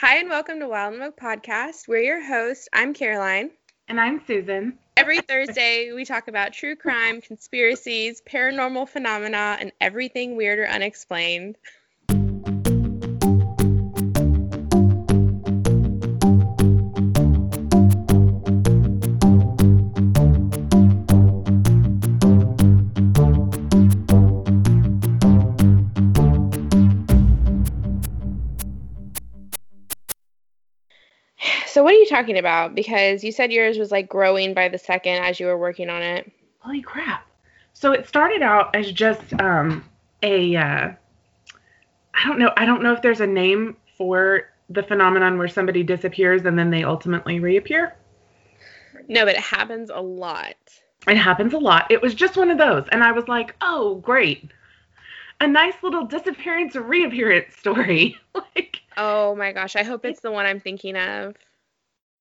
Hi, and welcome to Wild and Woke Podcast. We're your hosts. I'm Caroline. And I'm Susan. Every Thursday, we talk about true crime, conspiracies, paranormal phenomena, and everything weird or unexplained. Talking about? Because you said yours was like growing by the second as you were working on it. Holy crap. So it started out as just um a uh I don't know I don't know if there's a name for the phenomenon where somebody disappears and then they ultimately reappear. No, but it happens a lot. It happens a lot. It was just one of those and I was like, "Oh, great. A nice little disappearance reappearance story." like Oh my gosh, I hope it's the one I'm thinking of.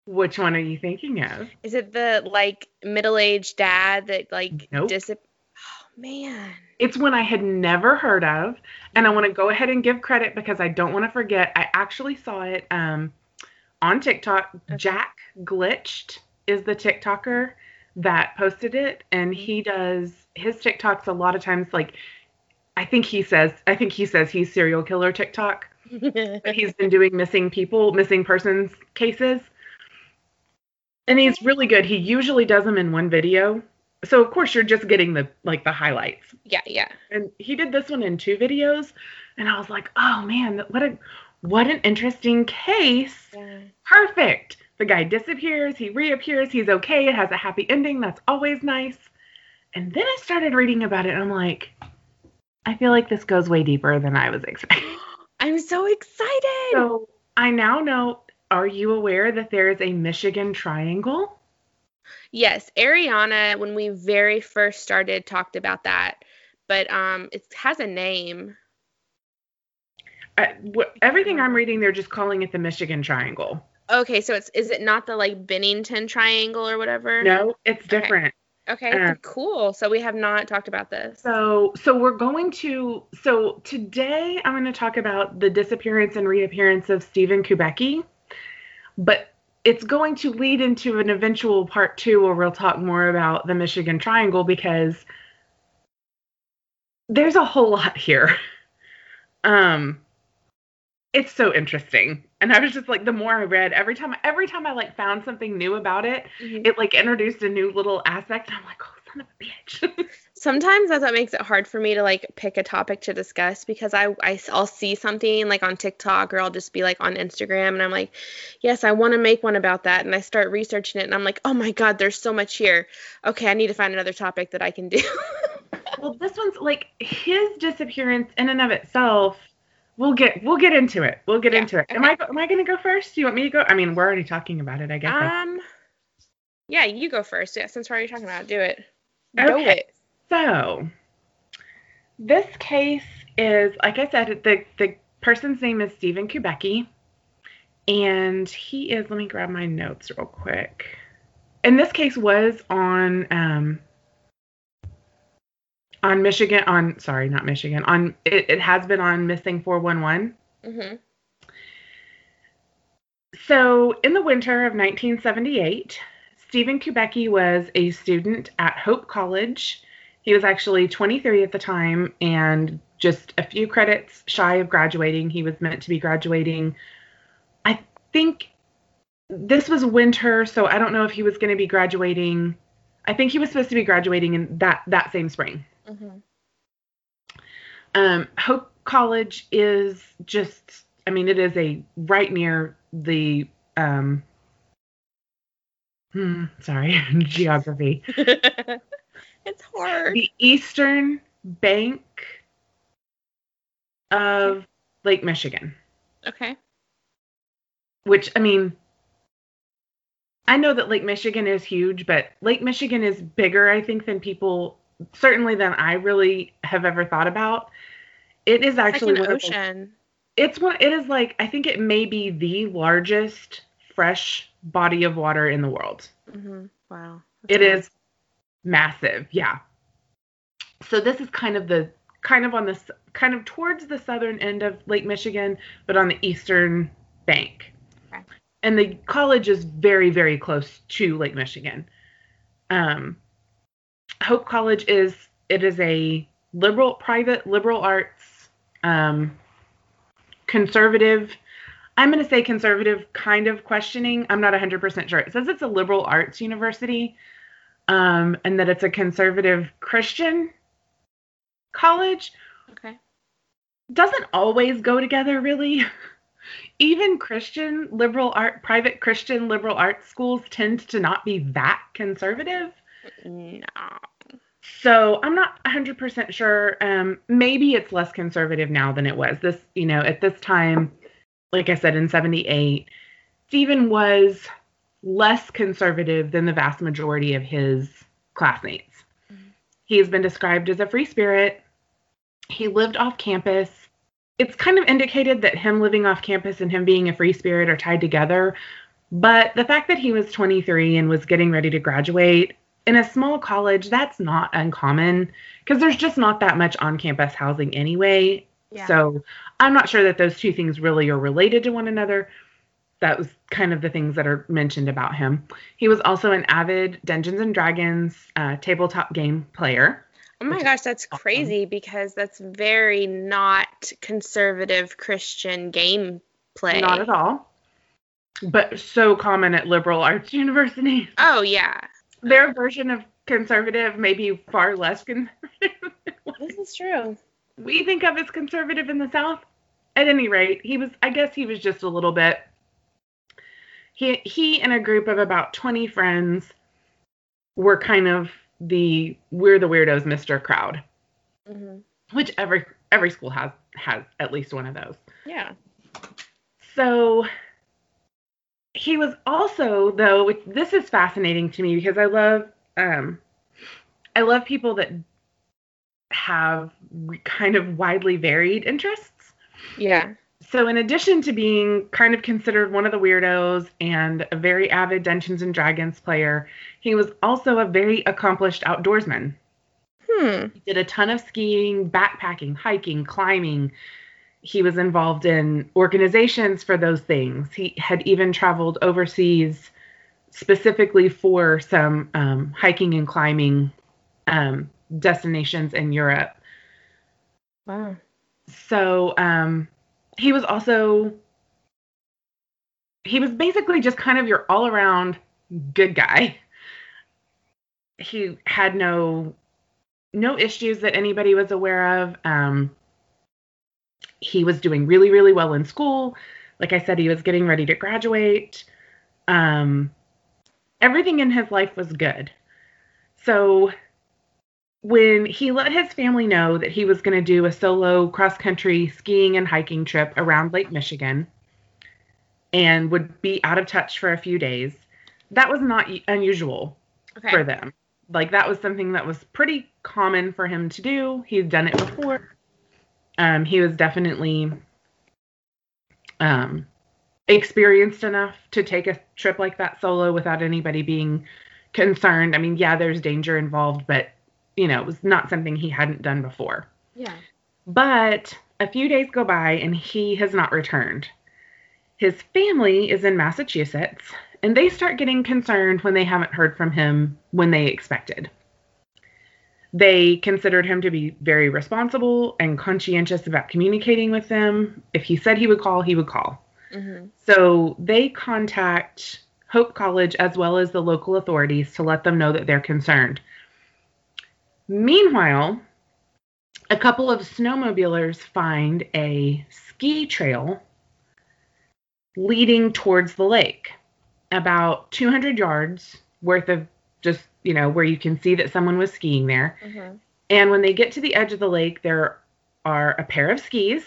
Which one are you thinking of? Is it the like middle-aged dad that like Nope. Oh man. It's one I had never heard of, and I want to go ahead and give credit because I don't want to forget. I actually saw it um, on TikTok. Jack Glitched is the TikToker that posted it, and he does his TikToks a lot of times. Like, I think he says, I think he says he's serial killer TikTok, but he's been doing missing people, missing persons cases, and he's really good. He usually does them in one video. So of course you're just getting the like the highlights yeah, yeah. and he did this one in two videos and i was like oh man what a what an interesting case Yeah. perfect the guy disappears he reappears he's okay it has a happy ending that's always nice and then i started reading about it and i'm like i feel like this goes way deeper than i was expecting I'm so excited. so i now know are you aware that there is a michigan triangle Yes, Ariana, when we very first started, talked about that, but um, it has a name. I, wh- everything i'm reading they're just calling it the michigan triangle Okay, so it's is it not the like Bennington Triangle or whatever? no it's Okay. different Okay, Um, cool. So we have not talked about this. So, so we're going to. So today, I'm going to talk about the disappearance and reappearance of Stephen Kubacki, but it's going to lead into an eventual part two where we'll talk more about the Michigan Triangle because there's a whole lot here. Um, it's so interesting, and I was just like, the more I read, every time, every time I like found something new about it, Mhm. it like introduced a new little aspect, and I'm like, oh, son of a bitch. Sometimes that's what makes it hard for me to like pick a topic to discuss because I, I will see something like on TikTok or I'll just be like on Instagram and I'm like, yes, I want to make one about that and I start researching it and I'm like, oh my god, there's so much here. Okay, I need to find another topic that I can do. well this one's like his disappearance in and of itself we'll get we'll get into it we'll get Yeah, into it am i am i gonna go first do you want me to go i mean we're already talking about it i guess um, yeah, you go first. Yeah, since we're already talking about it, do it. Do Okay. it. So this case is like i said the the person's name is stephen kubacki and he is let me grab my notes real quick and this case was on um on michigan on sorry not michigan on it, it has been on missing 411 hmm So, in the winter of 1978, Stephen Kubacki was a student at Hope College. He was actually 23 at the time and just a few credits shy of graduating. He was meant to be graduating, I think this was winter, so I don't know if he was going to be graduating. I think he was supposed to be graduating in that that same spring. hmm Um, Hope College is just, I mean, it is a right near the, um, hmm, sorry, geography. it's hard. The eastern bank of Lake Michigan, Okay. which, I mean, I know that Lake Michigan is huge, but Lake Michigan is bigger, I think, than people, certainly than I really have ever thought about. It is It's like actually an one of the ocean. it's one it is like i think it may be the largest fresh body of water in the world hmm Wow. It That's is massive yeah so this is kind of the kind of on this kind of towards the southern end of lake michigan but on the eastern Bank. Okay. And the college is very, very close to Lake Michigan. Um, Hope College is it is a liberal, private liberal arts, um, conservative. I'm going to say conservative kind of questioning. I'm not 100% sure. It says it's a liberal arts university um, and that it's a conservative Christian college. Okay. Doesn't always go together, really. Even Christian liberal art, private Christian liberal arts schools tend to not be that conservative. No. So I'm not 100% sure. Um, maybe it's less conservative now than it was. This, you know, at this time, like I said, in 78, Stephen was less conservative than the vast majority of his classmates. Mhm. He has been described as a free spirit. He lived off campus. It's kind of indicated that him living off campus and him being a free spirit are tied together. But the fact that he was 23 and was getting ready to graduate in a small college, that's not uncommon because there's just not that much on campus housing anyway. Yeah. So I'm not sure that those two things really are related to one another. That was kind of the things that are mentioned about him. He was also an avid Dungeons and Dragons uh, tabletop game player. Oh my gosh, that's awesome. crazy because that's very not conservative Christian game play. Not at all. But so common at liberal arts universities. Oh yeah. Their version of conservative may be far less conservative. This is true. we think of as conservative in the South. At any rate, he was I guess he was just a little bit he he and a group of about 20 friends were kind of the we're the weirdos Mr. crowd, hmm which every every school has has at least one of those. Yeah. So he was also though which, this is fascinating to me because I love um I love people that have kind of widely varied interests. Yeah. So in addition to being kind of considered one of the weirdos and a very avid Dungeons and Dragons player, he was also a very accomplished outdoorsman. Hmm. He did a ton of skiing, backpacking, hiking, climbing. He was involved in organizations for those things. He had even traveled overseas specifically for some um, hiking and climbing um, destinations in Europe. Wow. So um, he was also he was basically just kind of your all around good guy. He had no no issues that anybody was aware of. Um, he was doing really really well in school. Like I said, he was getting ready to graduate. Um, everything in his life was good. So when he let his family know that he was going to do a solo cross country skiing and hiking trip around Lake Michigan and would be out of touch for a few days, that was not unusual Okay. for them. Like that was something that was pretty common for him to do. He'd done it before. Um, he was definitely um, experienced enough to take a trip like that solo without anybody being concerned. I mean, yeah, there's danger involved, but you know, it was not something he hadn't done before. Yeah. But a few days go by and he has not returned. His family is in Massachusetts and they start getting concerned when they haven't heard from him when they expected. They considered him to be very responsible and conscientious about communicating with them. If he said he would call, he would call. hmm So they contact Hope College as well as the local authorities to let them know that they're concerned. Meanwhile, a couple of snowmobilers find a ski trail leading towards the lake, about 200 yards worth of just, you know, where you can see that someone was skiing there. hmm And when they get to the edge of the lake, there are a pair of skis.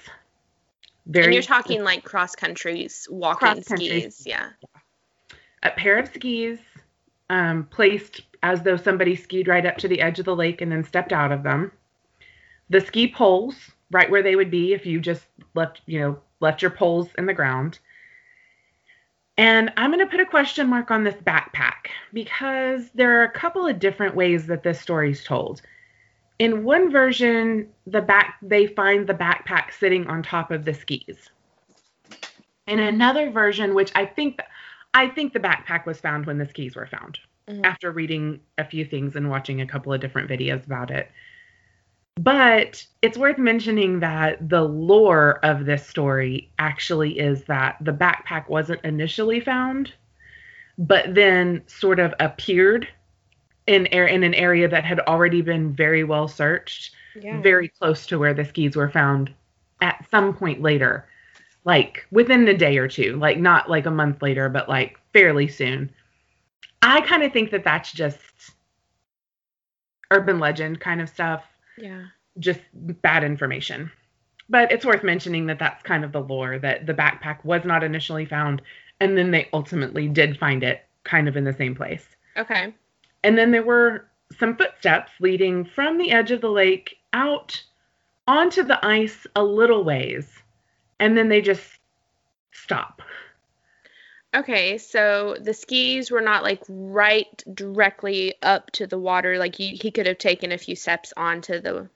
Very And you're talking like cross countries, walking Cross-country skis. Yeah. a pair of skis um, placed as though somebody skied right up to the edge of the lake and then stepped out of them. The ski poles, right where they would be if you just left, you know, left your poles in the ground. And I'm going to put a question mark on this backpack because there are a couple of different ways that this story is told. In one version, the back they find the backpack sitting on top of the skis. In another version, which I think I think the backpack was found when the skis were found. Mhm. After reading a few things and watching a couple of different videos about it. But it's worth mentioning that the lore of this story actually is that the backpack wasn't initially found, but then sort of appeared in air in an area that had already been very well searched, Yeah. very close to where the skis were found at some point later, like within a day or two, like not like a month later, but like fairly soon. I kind of think that that's just urban legend kind of stuff yeah. just bad information. But it's worth mentioning that that's kind of the lore that the backpack was not initially found, and then they ultimately did find it kind of in the same place. Okay. And then there were some footsteps leading from the edge of the lake out onto the ice a little ways, and then they just stop. Okay, so the skis were not like right directly up to the water. Like he, he could have taken a few steps onto the.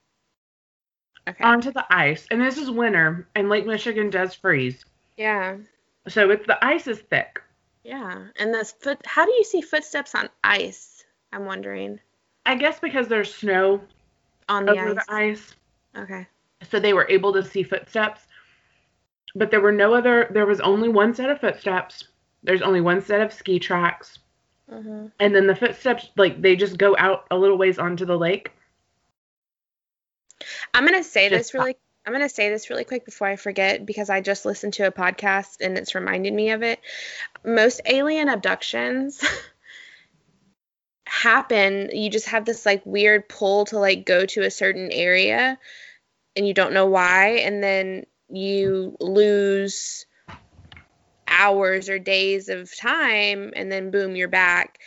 Okay. Onto the ice, and this is winter, and Lake Michigan does freeze. yeah. So it's the ice is thick. Yeah. And this foot. How do you see footsteps on ice? I'm wondering. I guess because there's snow On the over ice. the ice. Okay. so they were able to see footsteps but there were no other there was only one set of footsteps there's only one set of ski tracks hmm and then the footsteps like they just go out a little ways onto the lake I'm gonna say Just this really. I'm gonna say this really quick before I forget because I just listened to a podcast and it's reminded me of it. Most alien abductions happen. You just have this like weird pull to like go to a certain area, and you don't know why, and then you lose hours or days of time, and then boom, you're back.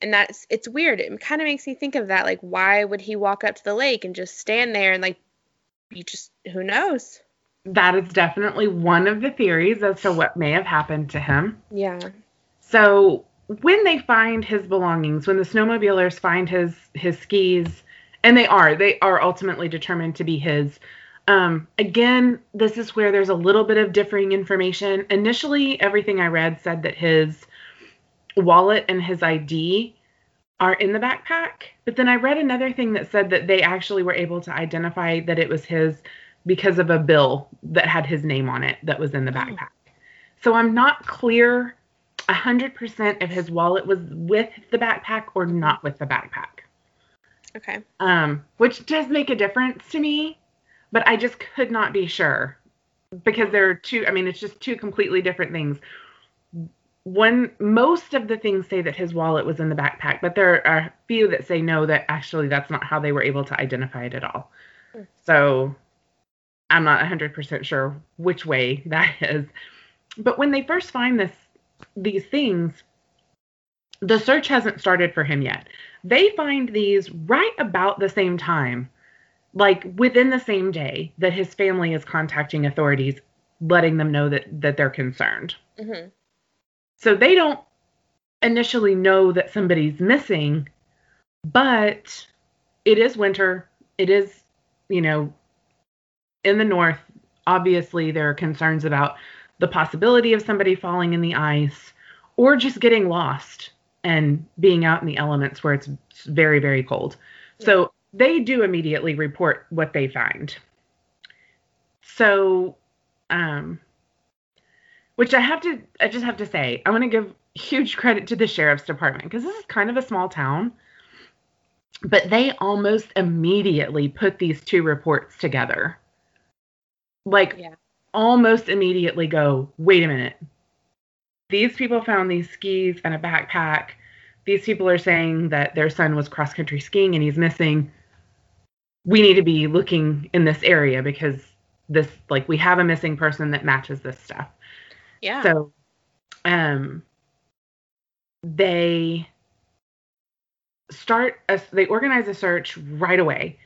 And that's it's weird. It kind of makes me think of that. Like, why would he walk up to the lake and just stand there and like you just who knows? that is definitely one of the theories as to what may have happened to him Yeah. so when they find his belongings when the snowmobilers find his his skis and they are they are ultimately determined to be his um, again this is where there's a little bit of differing information initially everything i read said that his wallet and his id are in the backpack but then i read another thing that said that they actually were able to identify that it was his because of a bill that had his name on it that was in the Oh. backpack so i'm not clear 100% if his wallet was with the backpack or not with the backpack Okay. um, which does make a difference to me, but I just could not be sure because there are two. I mean, it's just two completely different things. One, most of the things say that his wallet was in the backpack, but there are a few that say no, that actually that's not how they were able to identify it at all. Hmm. So I'm not 100% sure which way that is. But when they first find this, these things, the search hasn't started for him yet they find these right about the same time, like within the same day that his family is contacting authorities, letting them know that that they're concerned. hmm So they don't initially know that somebody's missing, but it is winter. It is, you know, in the north. Obviously, there are concerns about the possibility of somebody falling in the ice or just getting lost and being out in the elements where it's very, very cold. So they do immediately report what they find. So, um, which I have to, I just have to say, I want to give huge credit to the sheriff's department because this is kind of a small town, but they almost immediately put these two reports together. Like, Yeah. almost immediately go, wait a minute. These people found these skis and a backpack. These people are saying that their son was cross country skiing and he's missing. We need to be looking in this area because this, like, we have a missing person that matches this stuff. Yeah. So, um, they start a, they organize a search right away,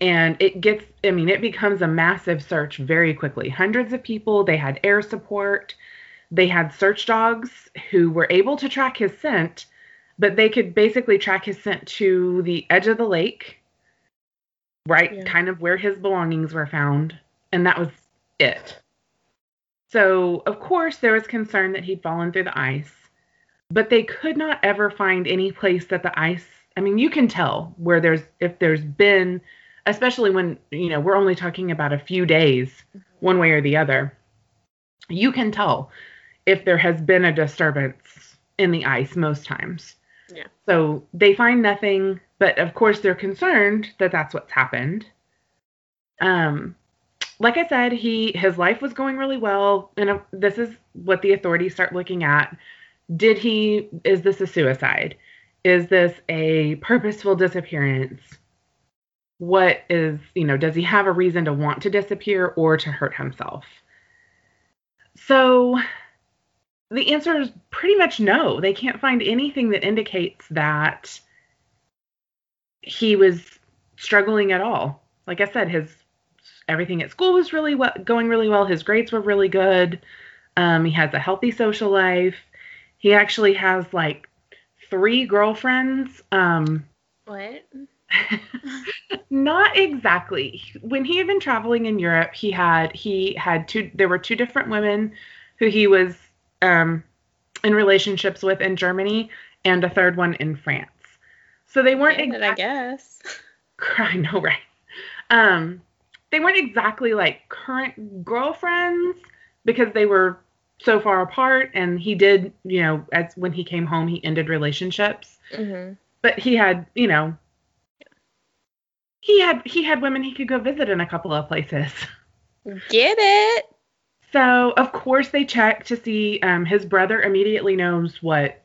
and it gets. I mean, it becomes a massive search very quickly. Hundreds of people. They had air support. They had search dogs who were able to track his scent, but they could basically track his scent to the edge of the lake, right, Yeah. kind of where his belongings were found, and that was it. So, of course, there was concern that he'd fallen through the ice, but they could not ever find any place that the ice, I mean, you can tell where there's, if there's been, especially when, you know, we're only talking about a few days, mm-hmm. one way or the other, you can tell if there has been a disturbance in the ice most times. Yeah. So they find nothing, but of course they're concerned that that's what's happened. Um, like I said, he his life was going really well, and uh, this is what the authorities start looking at. Did he? Is this a suicide? Is this a purposeful disappearance? What is you know? Does he have a reason to want to disappear or to hurt himself? So the answer is pretty much no. They can't find anything that indicates that he was struggling at all. Like I said, his everything at school was really well, going really well. His grades were really good. Um, he has a healthy social life. He actually has like three girlfriends. Um, What? not exactly. When he had been traveling in Europe, he had he had two. There were two different women who he was um, in relationships with in Germany, and a third one in France. So they weren't it, I guess. I know, right? Um, they weren't exactly like current girlfriends because they were so far apart, and he did, you know, as when he came home, he ended relationships. hmm But he had, you know, he had he had women he could go visit in a couple of places. Get it? So of course they check to see. Um, his brother immediately knows what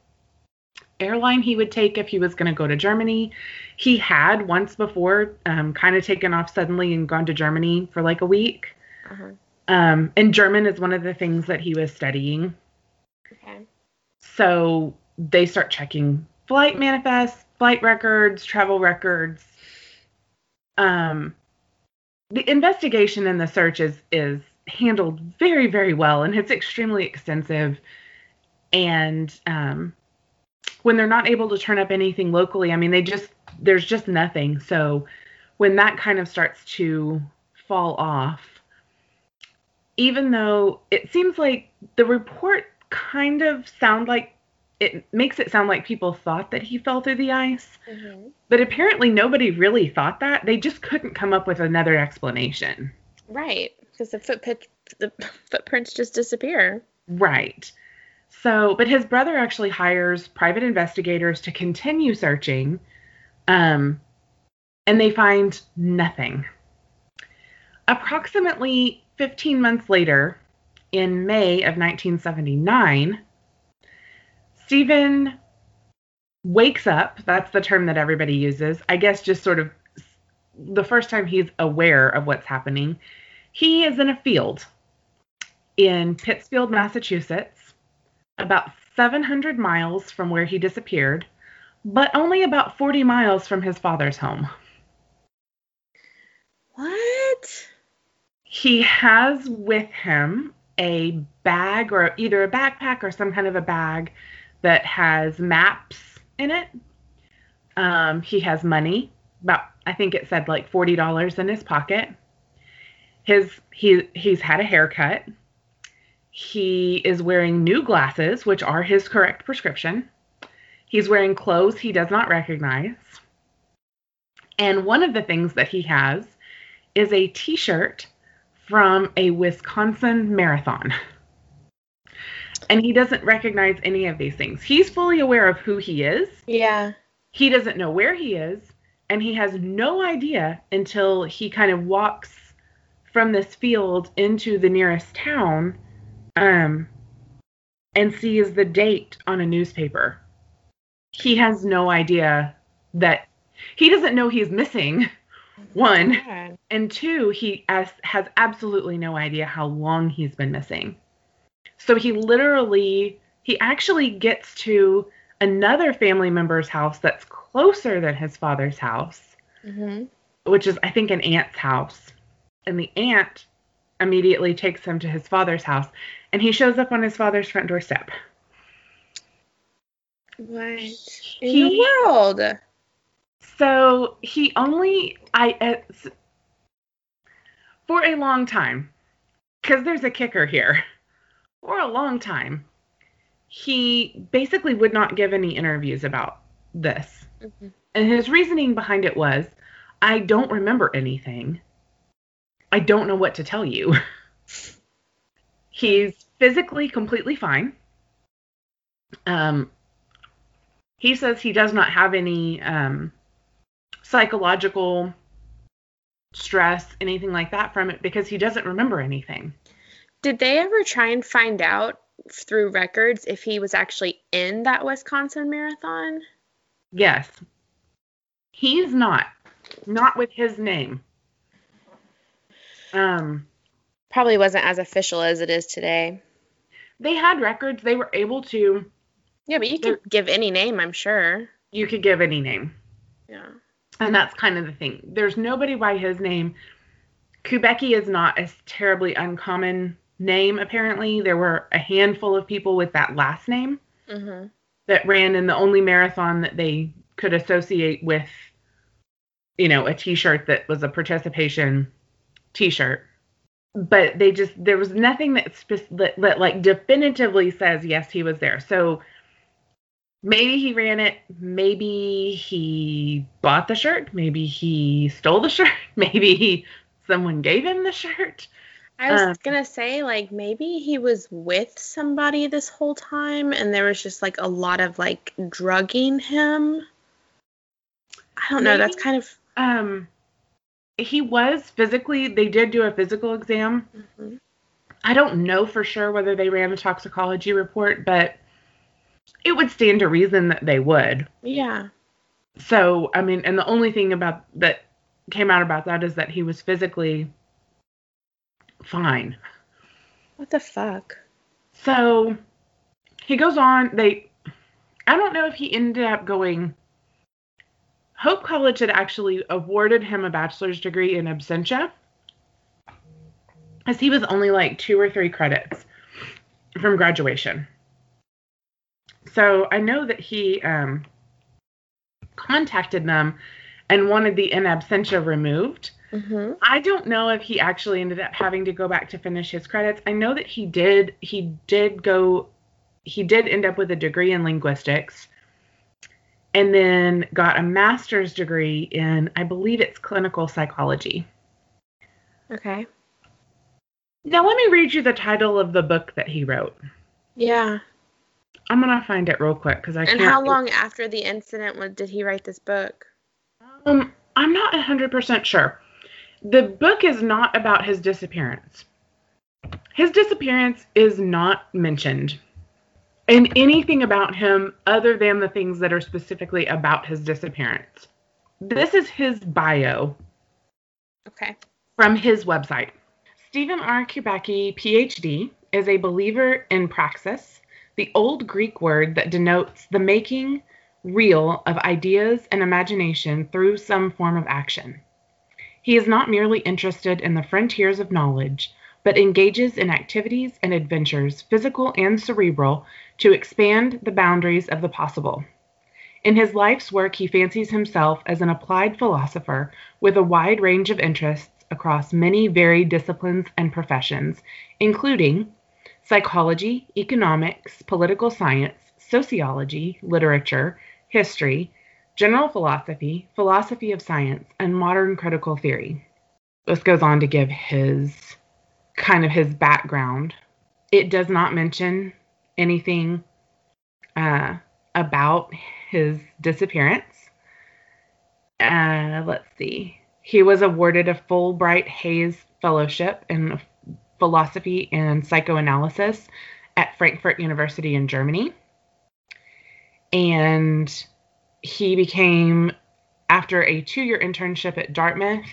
airline he would take if he was going to go to Germany. He had once before um, kind of taken off suddenly and gone to Germany for like a week. Uh-huh. Um, and German is one of the things that he was studying. Okay. So they start checking flight manifests, flight records, travel records. Um, the investigation and the search is is handled very very well, and it's extremely extensive. And um, when they're not able to turn up anything locally, I mean, they just there's just nothing. So when that kind of starts to fall off, even though it seems like the report kind of sound like it makes it sound like people thought that he fell through the ice, hmm but apparently nobody really thought that. They just couldn't come up with another explanation. Right. Because the footprint, the footprints just disappear. Right. So, but his brother actually hires private investigators to continue searching, um, and they find nothing. Approximately 15 months later, in May of 1979, Stephen wakes up. That's the term that everybody uses. I guess just sort of the first time he's aware of what's happening. He is in a field in Pittsfield, Massachusetts, about 700 miles from where he disappeared, but only about 40 miles from his father's home. What? He has with him a bag or either a backpack or some kind of a bag that has maps in it. Um, he has money, about I think it said like forty dollars in his pocket. His he he's had a haircut. He is wearing new glasses, which are his correct prescription. He's wearing clothes he does not recognize. And one of the things that he has is a t-shirt from a Wisconsin marathon. And he doesn't recognize any of these things. He's fully aware of who he is. Yeah. He doesn't know where he is, and he has no idea until he kind of walks from this field into the nearest town um, and sees the date on a newspaper. He has no idea that he doesn't know he's missing. One, God. and two, he as, has absolutely no idea how long he's been missing. So he literally, he actually gets to another family member's house that's closer than his father's house, hmm which is, I think, an aunt's house. And the aunt immediately takes him to his father's house, and he shows up on his father's front doorstep. What in He- the world? So he only I uh, for a long time because there's a kicker here. for a long time, he basically would not give any interviews about this. Mhm. And his reasoning behind it was I don't remember anything. I don't know what to tell you. He's physically completely fine. Um, he says he does not have any um, psychological stress, anything like that from it because he doesn't remember anything. Did they ever try and find out through records if he was actually in that Wisconsin marathon? Yes. He's not. Not with his name. Um, Probably wasn't as official as it is today. they had records. They were able to. Yeah, but you could give any name, I'm sure. You could give any name. Yeah. And that's kind of the thing. There's nobody by his name. Kubacki is not a terribly uncommon name, apparently. There were a handful of people with that last name Mhm. that ran in the only marathon that they could associate with, you know, a t shirt that was a participation t shirt. But they just, there was nothing that, spec- that, that like definitively says, yes, he was there. So maybe he ran it. Maybe he bought the shirt. Maybe he stole the shirt. Maybe he, someone gave him the shirt. I was Um, gonna say like maybe he was with somebody this whole time and there was just like a lot of like drugging him. I don't know. That's kind of Um, he was physically, they did do a physical exam. Mhm. I don't know for sure whether they ran a toxicology report, but it would stand to reason that they would. yeah. So, I mean, and the only thing about that came out about that is that he was physically fine. What the fuck? So, he goes on, they I don't know if he ended up going Hope College had actually awarded him a bachelor's degree in absentia. As he was only like two or three credits from graduation. So I know that he um, contacted them and wanted the in absentia removed. Mhm. I don't know if he actually ended up having to go back to finish his credits. I know that he did. He did go. He did end up with a degree in linguistics, and then got a master's degree in, I believe it's clinical psychology. Okay. Now let me read you the title of the book that he wrote. Yeah. I'm gonna find it real quick because I And can't. how long after the incident did he write this book? Um, I'm not 100% sure. The book is not about his disappearance. His disappearance is not mentioned in anything about him other than the things that are specifically about his disappearance. This is his bio Okay. from his website. Stephen R. Kubacki, PhD, is a believer in praxis, the old Greek word that denotes the making real of ideas and imagination through some form of action. He is not merely interested in the frontiers of knowledge, but engages in activities and adventures, physical and cerebral, to expand the boundaries of the possible. In his life's work, he fancies himself as an applied philosopher with a wide range of interests across many varied disciplines and professions, including psychology, economics, political science, sociology, literature, history, general philosophy, philosophy of science, and modern critical theory. This goes on to give his kind of his background. It does not mention anything uh, about his disappearance. Uh, let's see. He was awarded a Fulbright Hays Fellowship in Philosophy and Psychoanalysis at Frankfurt University in Germany. And he became, after a two year internship at Dartmouth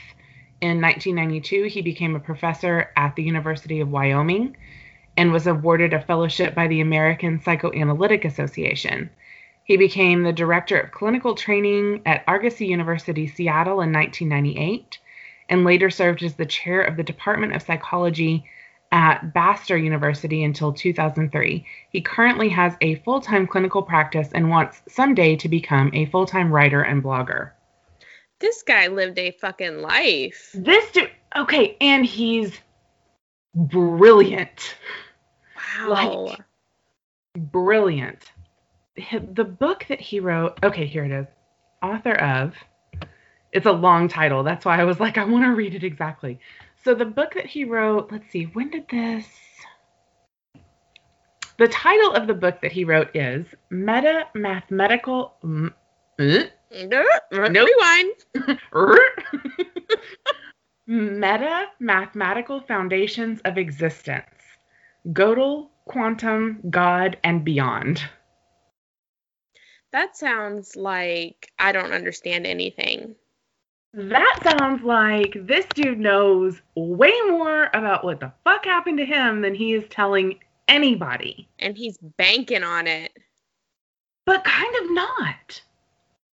in 1992, he became a professor at the University of Wyoming and was awarded a fellowship by the American Psychoanalytic Association. He became the director of clinical training at Argosy University, Seattle in 1998, and later served as the chair of the Department of Psychology at Bastyr University until 2003. He currently has a full time clinical practice and wants someday to become a full time writer and blogger. This guy lived a fucking life. This dude, okay, and he's brilliant. Wow. Like, brilliant. The book that he wrote, okay, here it is. Author of, it's a long title. That's why I was like, I want to read it exactly. So the book that he wrote, let's see, when did this? The title of the book that he wrote is Meta Mathematical. mm, uh, Rewind. Meta Mathematical Foundations of Existence Gödel, Quantum, God, and Beyond. That sounds like I don't understand anything. That sounds like this dude knows way more about what the fuck happened to him than he is telling anybody. And he's banking on it. But kind of not.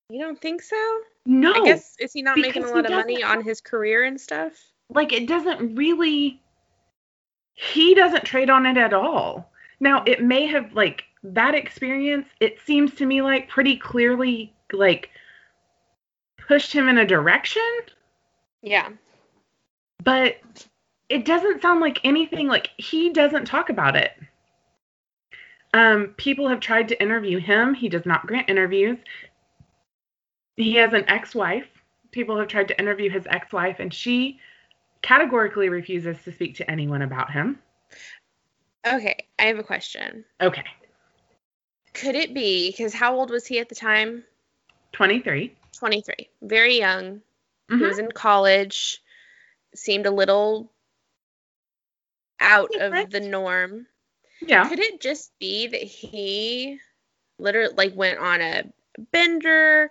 You don't think so? No. I guess is he not making a lot of money on his career and stuff? like it doesn't really he doesn't trade on it at all now it may have like that experience it seems to me like pretty clearly like pushed him in a direction Yeah. but it doesn't sound like anything like he doesn't talk about it um people have tried to interview him he does not grant interviews he has an ex-wife people have tried to interview his ex-wife and she categorically refuses to speak to anyone about him Okay, I have a question. okay Could it be because how old was he at the time? 23 23. Very young. He Mhm. was in college. Seemed a little out of the norm. yeah Could it just be that he literally like went on a bender,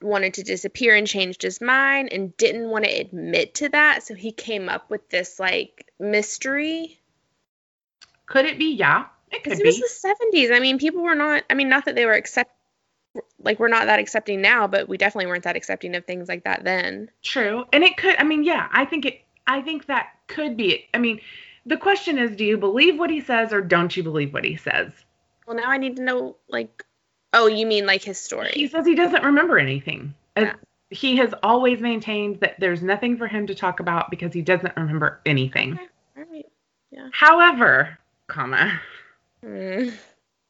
wanted to disappear and changed his mind and didn't want to admit to that, so he came up with this like mystery? could it be yeah it could be. Because it was the 70s. I mean, people were not. I mean, not that they were accept like we're not that accepting now, but we definitely weren't that accepting of things like that then. True. And it could I mean, yeah, I think it I think that could be it. I mean, the question is do you believe what he says or don't you believe what he says? Well, now I need to know like oh, you mean like his story. He says he doesn't remember anything. Uh, Yeah. He has always maintained that there's nothing for him to talk about because he doesn't remember anything. Okay, all right. However, comma, Mm.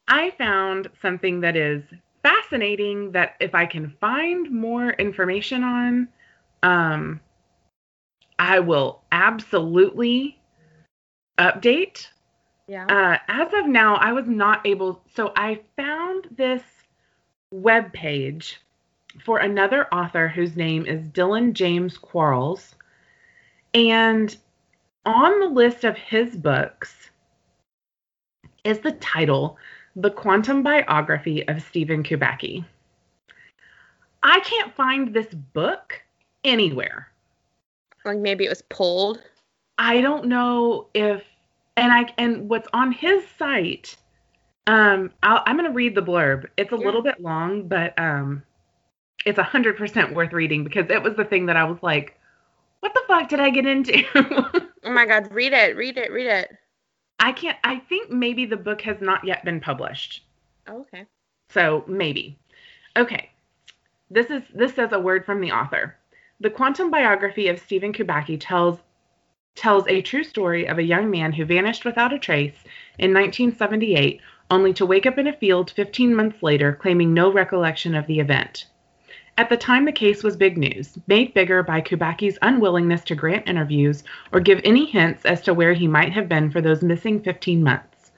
I found something that is fascinating that if I can find more information on, um, I will absolutely update. Yeah. Uh, as of now, I was not able. So I found this web page for another author whose name is Dylan James Quarles, and on the list of his books is the title "The Quantum Biography of Stephen Kubacki." I can't find this book anywhere. like maybe it was pulled. I don't know if and I and what's on his site. Um, I'll, I'm gonna read the blurb. It's a Yeah. little bit long, but um, it's a hundred percent worth reading because it was the thing that I was like, "What the fuck did I get into?" Oh my god, read it, read it, read it. I can't. I think maybe the book has not yet been published, Oh, okay. so maybe. Okay, this is this says a word from the author. The quantum biography of Stephen Kubacki tells tells a true story of a young man who vanished without a trace in 1978, only to wake up in a field 15 months later claiming no recollection of the event. At the time, the case was big news, made bigger by Kubacki's unwillingness to grant interviews or give any hints as to where he might have been for those missing 15 months.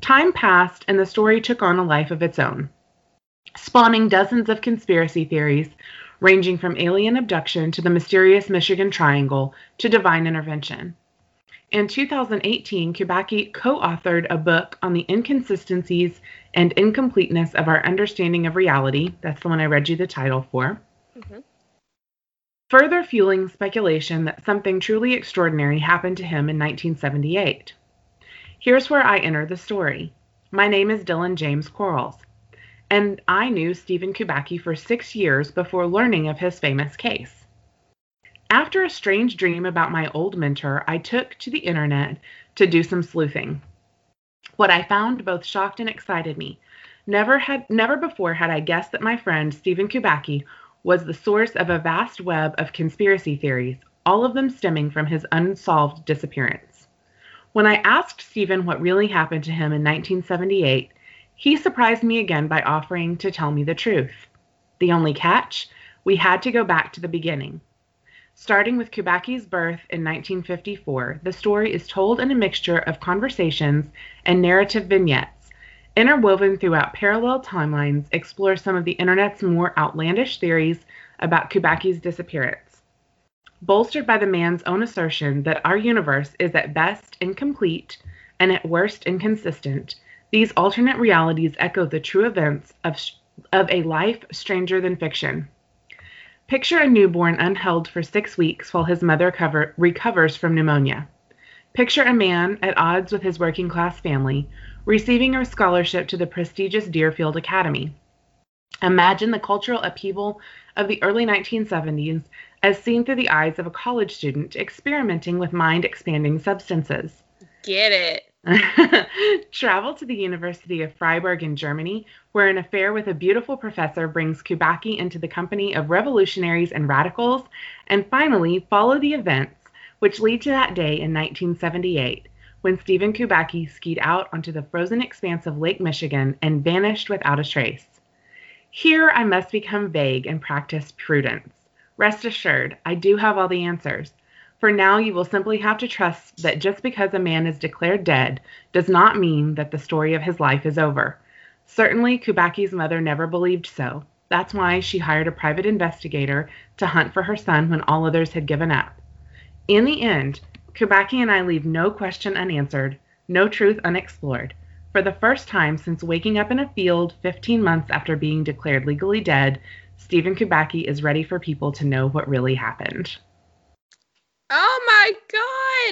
Time passed, and the story took on a life of its own, spawning dozens of conspiracy theories ranging from alien abduction to the mysterious Michigan Triangle to divine intervention. In 2018, Kubacki co authored a book on the inconsistencies and incompleteness of our understanding of reality. That's the one I read you the title for. Mhm. Further fueling speculation that something truly extraordinary happened to him in 1978. Here's where I enter the story. My name is Dylan James Quarles, and I knew Stephen Kubacki for six years before learning of his famous case. After a strange dream about my old mentor, I took to the internet to do some sleuthing. What I found both shocked and excited me. Never had never before had I guessed that my friend Stephen Kubacki was the source of a vast web of conspiracy theories, all of them stemming from his unsolved disappearance. When I asked Stephen what really happened to him in 1978, he surprised me again by offering to tell me the truth. The only catch? We had to go back to the beginning. Starting with Kubacki's birth in 1954, the story is told in a mixture of conversations and narrative vignettes. Interwoven throughout parallel timelines, explore some of the internet's more outlandish theories about Kubacki's disappearance. Bolstered by the man's own assertion that our universe is at best incomplete and at worst inconsistent, these alternate realities echo the true events of, of a life stranger than fiction. Picture a newborn unheld for six weeks while his mother cover, recovers from pneumonia. Picture a man at odds with his working class family receiving a scholarship to the prestigious Deerfield Academy. Imagine the cultural upheaval of the early 1970s as seen through the eyes of a college student experimenting with mind expanding substances. Get it. Travel to the University of Freiburg in Germany, where an affair with a beautiful professor brings Kubacki into the company of revolutionaries and radicals, and finally follow the events which lead to that day in 1978 when Steven Kubacki skied out onto the frozen expanse of Lake Michigan and vanished without a trace. Here I must become vague and practice prudence. Rest assured, I do have all the answers. For now, you will simply have to trust that just because a man is declared dead does not mean that the story of his life is over. Certainly, Kubacki's mother never believed so. That's why she hired a private investigator to hunt for her son when all others had given up. In the end, Kubacki and I leave no question unanswered, no truth unexplored. For the first time since waking up in a field 15 months after being declared legally dead, Steven Kubacki is ready for people to know what really happened. Oh my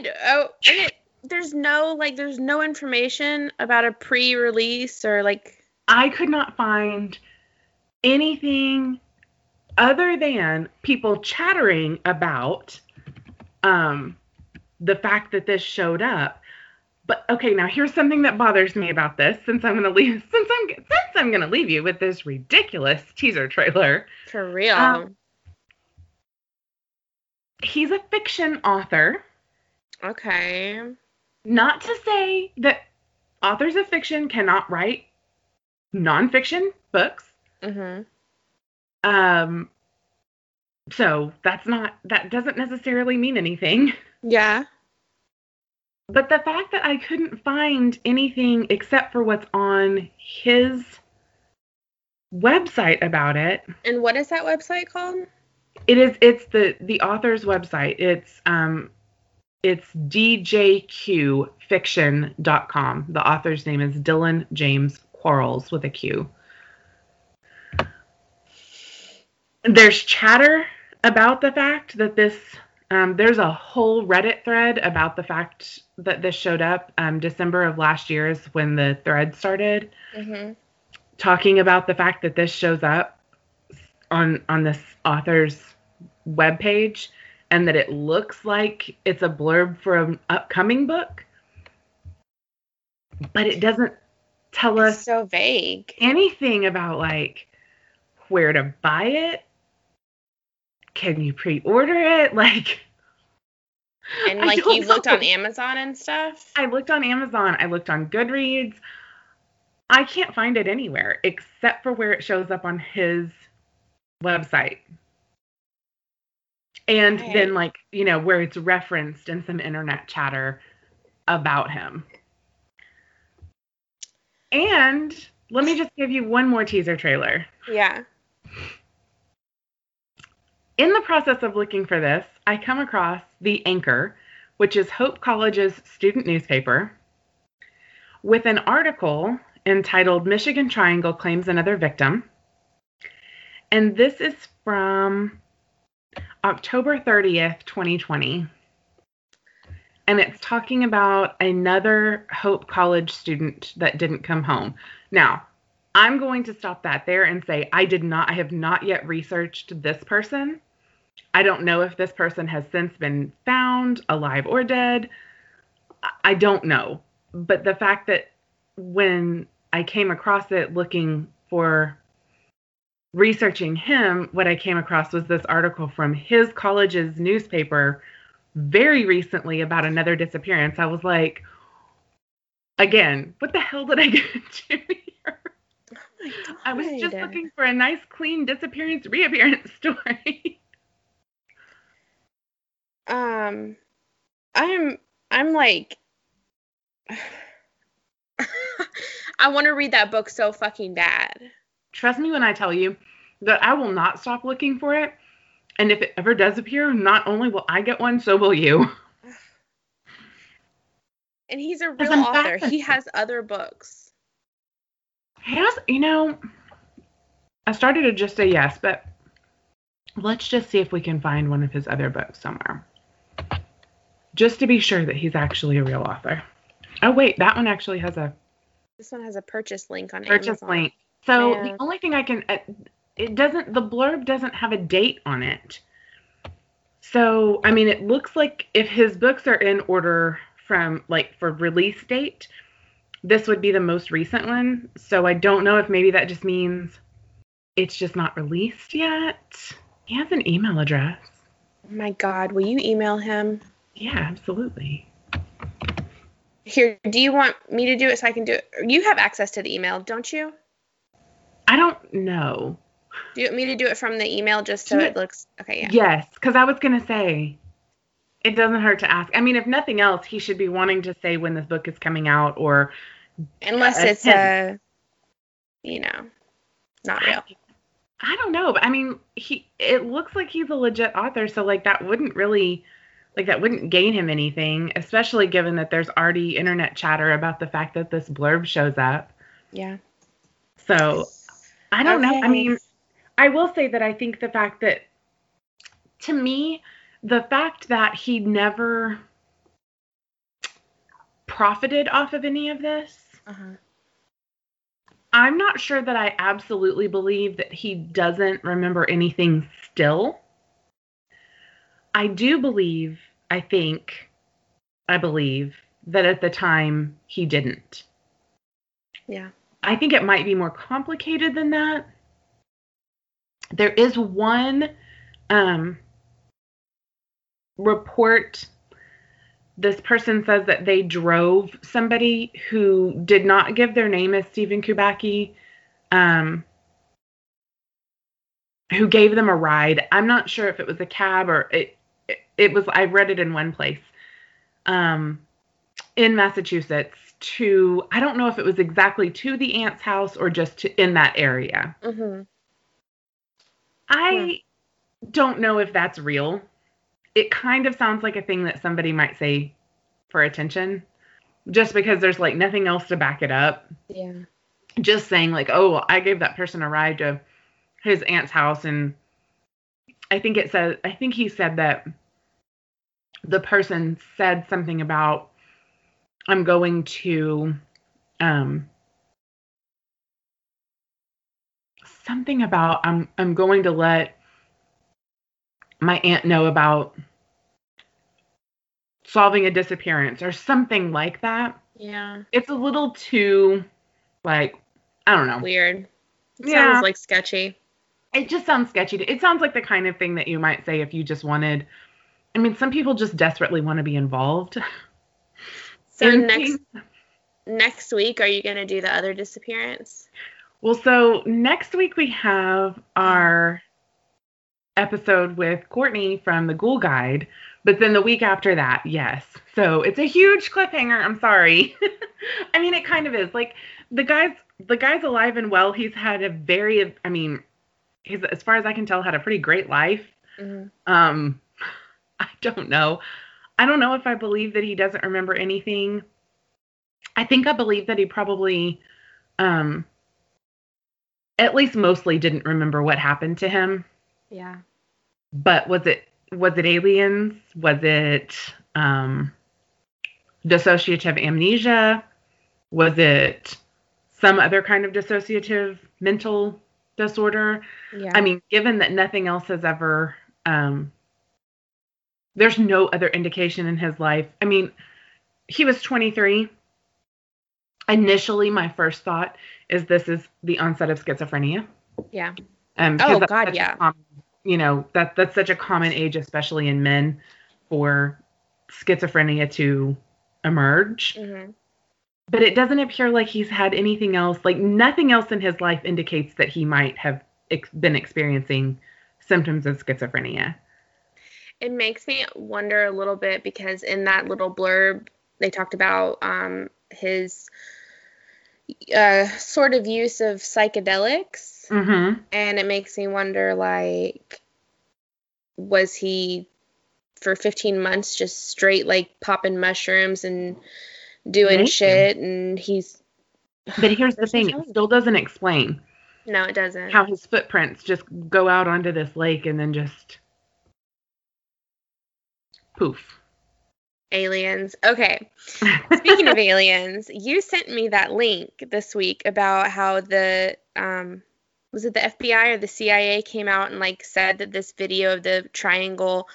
god! Oh, it, there's no like there's no information about a pre-release or like I could not find anything other than people chattering about um the fact that this showed up. But okay, now here's something that bothers me about this since I'm to leave since I'm since I'm to leave you with this ridiculous teaser trailer. For real. Um, he's a fiction author. Okay. Not to say that authors of fiction cannot write nonfiction books. Mm-hmm. Um. So that's not that doesn't necessarily mean anything. Yeah. But the fact that I couldn't find anything except for what's on his website about it. And what is that website called? It is it's the the author's website. It's um it's djqfiction.com. The author's name is Dylan James Quarles with a Q. There's chatter about the fact that this um, there's a whole Reddit thread about the fact that this showed up. Um, December of last year is when the thread started, mm-hmm. talking about the fact that this shows up on on this author's web page and that it looks like it's a blurb for an upcoming book, but it doesn't tell it's us so vague anything about like where to buy it can you pre-order it? Like and like you know. looked on Amazon and stuff? I looked on Amazon, I looked on Goodreads. I can't find it anywhere except for where it shows up on his website. And then like, you know, where it's referenced in some internet chatter about him. And let me just give you one more teaser trailer. Yeah. In the process of looking for this, I come across The Anchor, which is Hope College's student newspaper, with an article entitled Michigan Triangle Claims Another Victim. And this is from October 30th, 2020. And it's talking about another Hope College student that didn't come home. Now, I'm going to stop that there and say I did not, I have not yet researched this person. I don't know if this person has since been found, alive or dead. I don't know. But the fact that when I came across it looking for researching him, what I came across was this article from his college's newspaper very recently about another disappearance. I was like, again, what the hell did I get into here? Oh. I was just looking for a nice, clean disappearance reappearance story. Um, I'm I'm like, I want to read that book so fucking bad. Trust me when I tell you that I will not stop looking for it. And if it ever does appear, not only will I get one, so will you. And he's a real author. He has other books. He Has you know, I started to just say yes, but let's just see if we can find one of his other books somewhere. Just to be sure that he's actually a real author. Oh wait, that one actually has a This one has a purchase link on purchase Amazon. Purchase link. So the only thing I can, uh, it doesn't, the blurb doesn't have a date on it. So I mean, it looks like if his books are in order from like for release date, this would be the most recent one. So I don't know if maybe that just means it's just not released yet. He has an email address. Oh my god, will you email him? Yeah, absolutely. Here, do you want me to do it so I can do it? You have access to the email, don't you? I don't know. Do you want me to do it from the email just so it looks okay? Yeah. Yes, because I was gonna say it doesn't hurt to ask. I mean, if nothing else, he should be wanting to say when this book is coming out or Unless it's a, you know, not real. I don't know, but I mean, he it looks like he's a legit author, so like that wouldn't really like that wouldn't gain him anything, especially given that there's already internet chatter about the fact that this blurb shows up. Yeah. So I don't know. I mean, I will say that I think the fact that to me, the fact that he never profited off of any of this, Uh-huh. I'm not sure that I absolutely believe that he doesn't remember anything still. I do believe, I think, I believe that at the time he didn't. Yeah. I think it might be more complicated than that. There is one um, report. This person says that they drove somebody who did not give their name as Steven Kubacki, um, who gave them a ride. I'm not sure if it was a cab or it. It, it was. I read it in one place, um, in Massachusetts. To I don't know if it was exactly to the aunt's house or just to, in that area. Mm-hmm. I don't know if that's real. It kind of sounds like a thing that somebody might say for attention, just because there's like nothing else to back it up. Yeah. Just saying, like, oh, I gave that person a ride to his aunt's house, and I think it said, I think he said that the person said something about, I'm going to, um, something about I'm I'm going to let my aunt know about solving a disappearance or something like that. Yeah. It's a little too like I don't know. Weird. It Yeah. sounds like sketchy. It just sounds sketchy. It sounds like the kind of thing that you might say if you just wanted I mean, some people just desperately want to be involved. So next next week, are you gonna do the other disappearance? Well, so next week we have our episode with Courtney from the Ghoul Guide, but then the week after that, yes. So it's a huge cliffhanger. I'm sorry. I mean, it kind of is. Like the guy's the guy's alive and well. He's had a very, I mean, he's as far as I can tell, had a pretty great life. Mm-hmm. Um, I don't know. I don't know if I believe that he doesn't remember anything. I think I believe that he probably, um, at least mostly didn't remember what happened to him. Yeah. But was it was it aliens? Was it um, dissociative amnesia? Was it some other kind of dissociative mental disorder? Yeah. I mean, given that nothing else has ever, um, there's no other indication in his life. I mean, he was 23. Initially, my first thought is this is the onset of schizophrenia. yeah. Um, Oh, God, yeah. common- you know that that's such a common age, especially in men, for schizophrenia to emerge. Mm-hmm. but it doesn't appear like he's had anything else. Like nothing else in his life indicates that he might have ex- been experiencing symptoms of schizophrenia. It makes me wonder a little bit because in that little blurb they talked about um, his uh, sort of use of psychedelics, Mm-hmm. and it makes me wonder like, was he for 15 months just straight like popping mushrooms and doing Maybe. shit, and he's But here's the thing: it still doesn't explain no, it doesn't. how his footprints just go out onto this lake and then just poof. aliens. Okay. Speaking of aliens, you sent me that link this week about how the um was it the FBI or the CIA came out and like said that this video of the triangle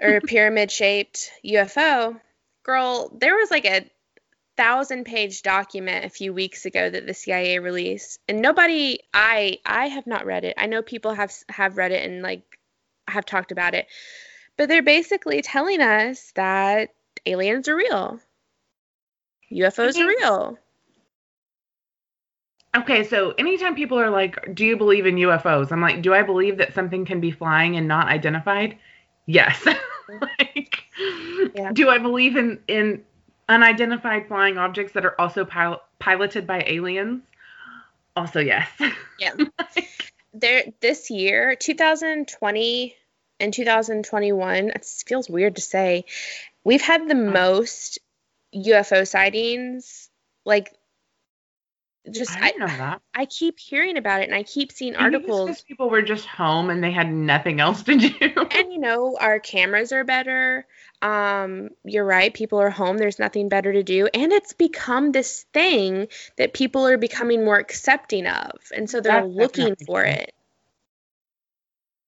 or pyramid shaped UFO girl there was like a thousand page document a few weeks ago that the CIA released and nobody I I have not read it. I know people have have read it and like have talked about it. But they're basically telling us that aliens are real. UFOs are real. Okay, so anytime people are like, "Do you believe in UFOs?" I'm like, "Do I believe that something can be flying and not identified?" Yes. like, Yeah. do I believe in in unidentified flying objects that are also pil- piloted by aliens? Also, yes. Yeah. There this year, 2020 and 2021, it feels weird to say, we've had the most UFO sightings. Like just I I, didn't know that. I keep hearing about it and I keep seeing it's people were just home and they had nothing else to do. and you know our cameras are better um you're right people are home there's nothing better to do and it's become this thing that people are becoming more accepting of and so they're That's looking for it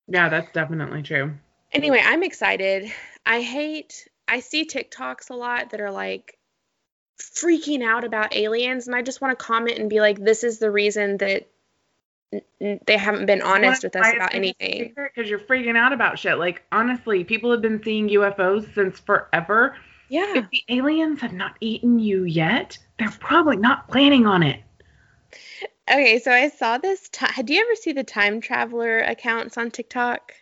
yeah, that's definitely true. anyway i'm excited i hate i see tiktoks a lot that are like freaking out about aliens and i just want to comment and be like this is the reason that n- they haven't been honest with us about anything Because you're freaking out about shit. Like, honestly, people have been seeing UFOs since forever. yeah If the aliens have not eaten you yet, they're probably not planning on it. Okay, so I saw this. Ti- Do you ever see the time traveler accounts on TikTok?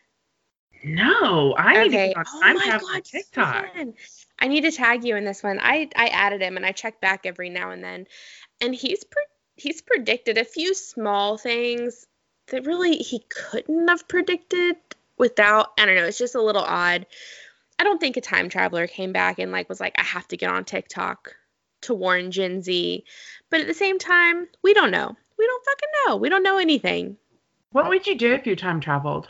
No, I need to on oh time travel God, TikTok. Susan. I need to tag you in this one. I I added him and I check back every now and then, and he's pre- he's predicted a few small things that really he couldn't have predicted without. I don't know. It's just a little odd. I don't think a time traveler came back and like was like, I have to get on TikTok to warn Gen Z. But at the same time, we don't know. We don't fucking know. We don't know anything. What would you do if you time traveled?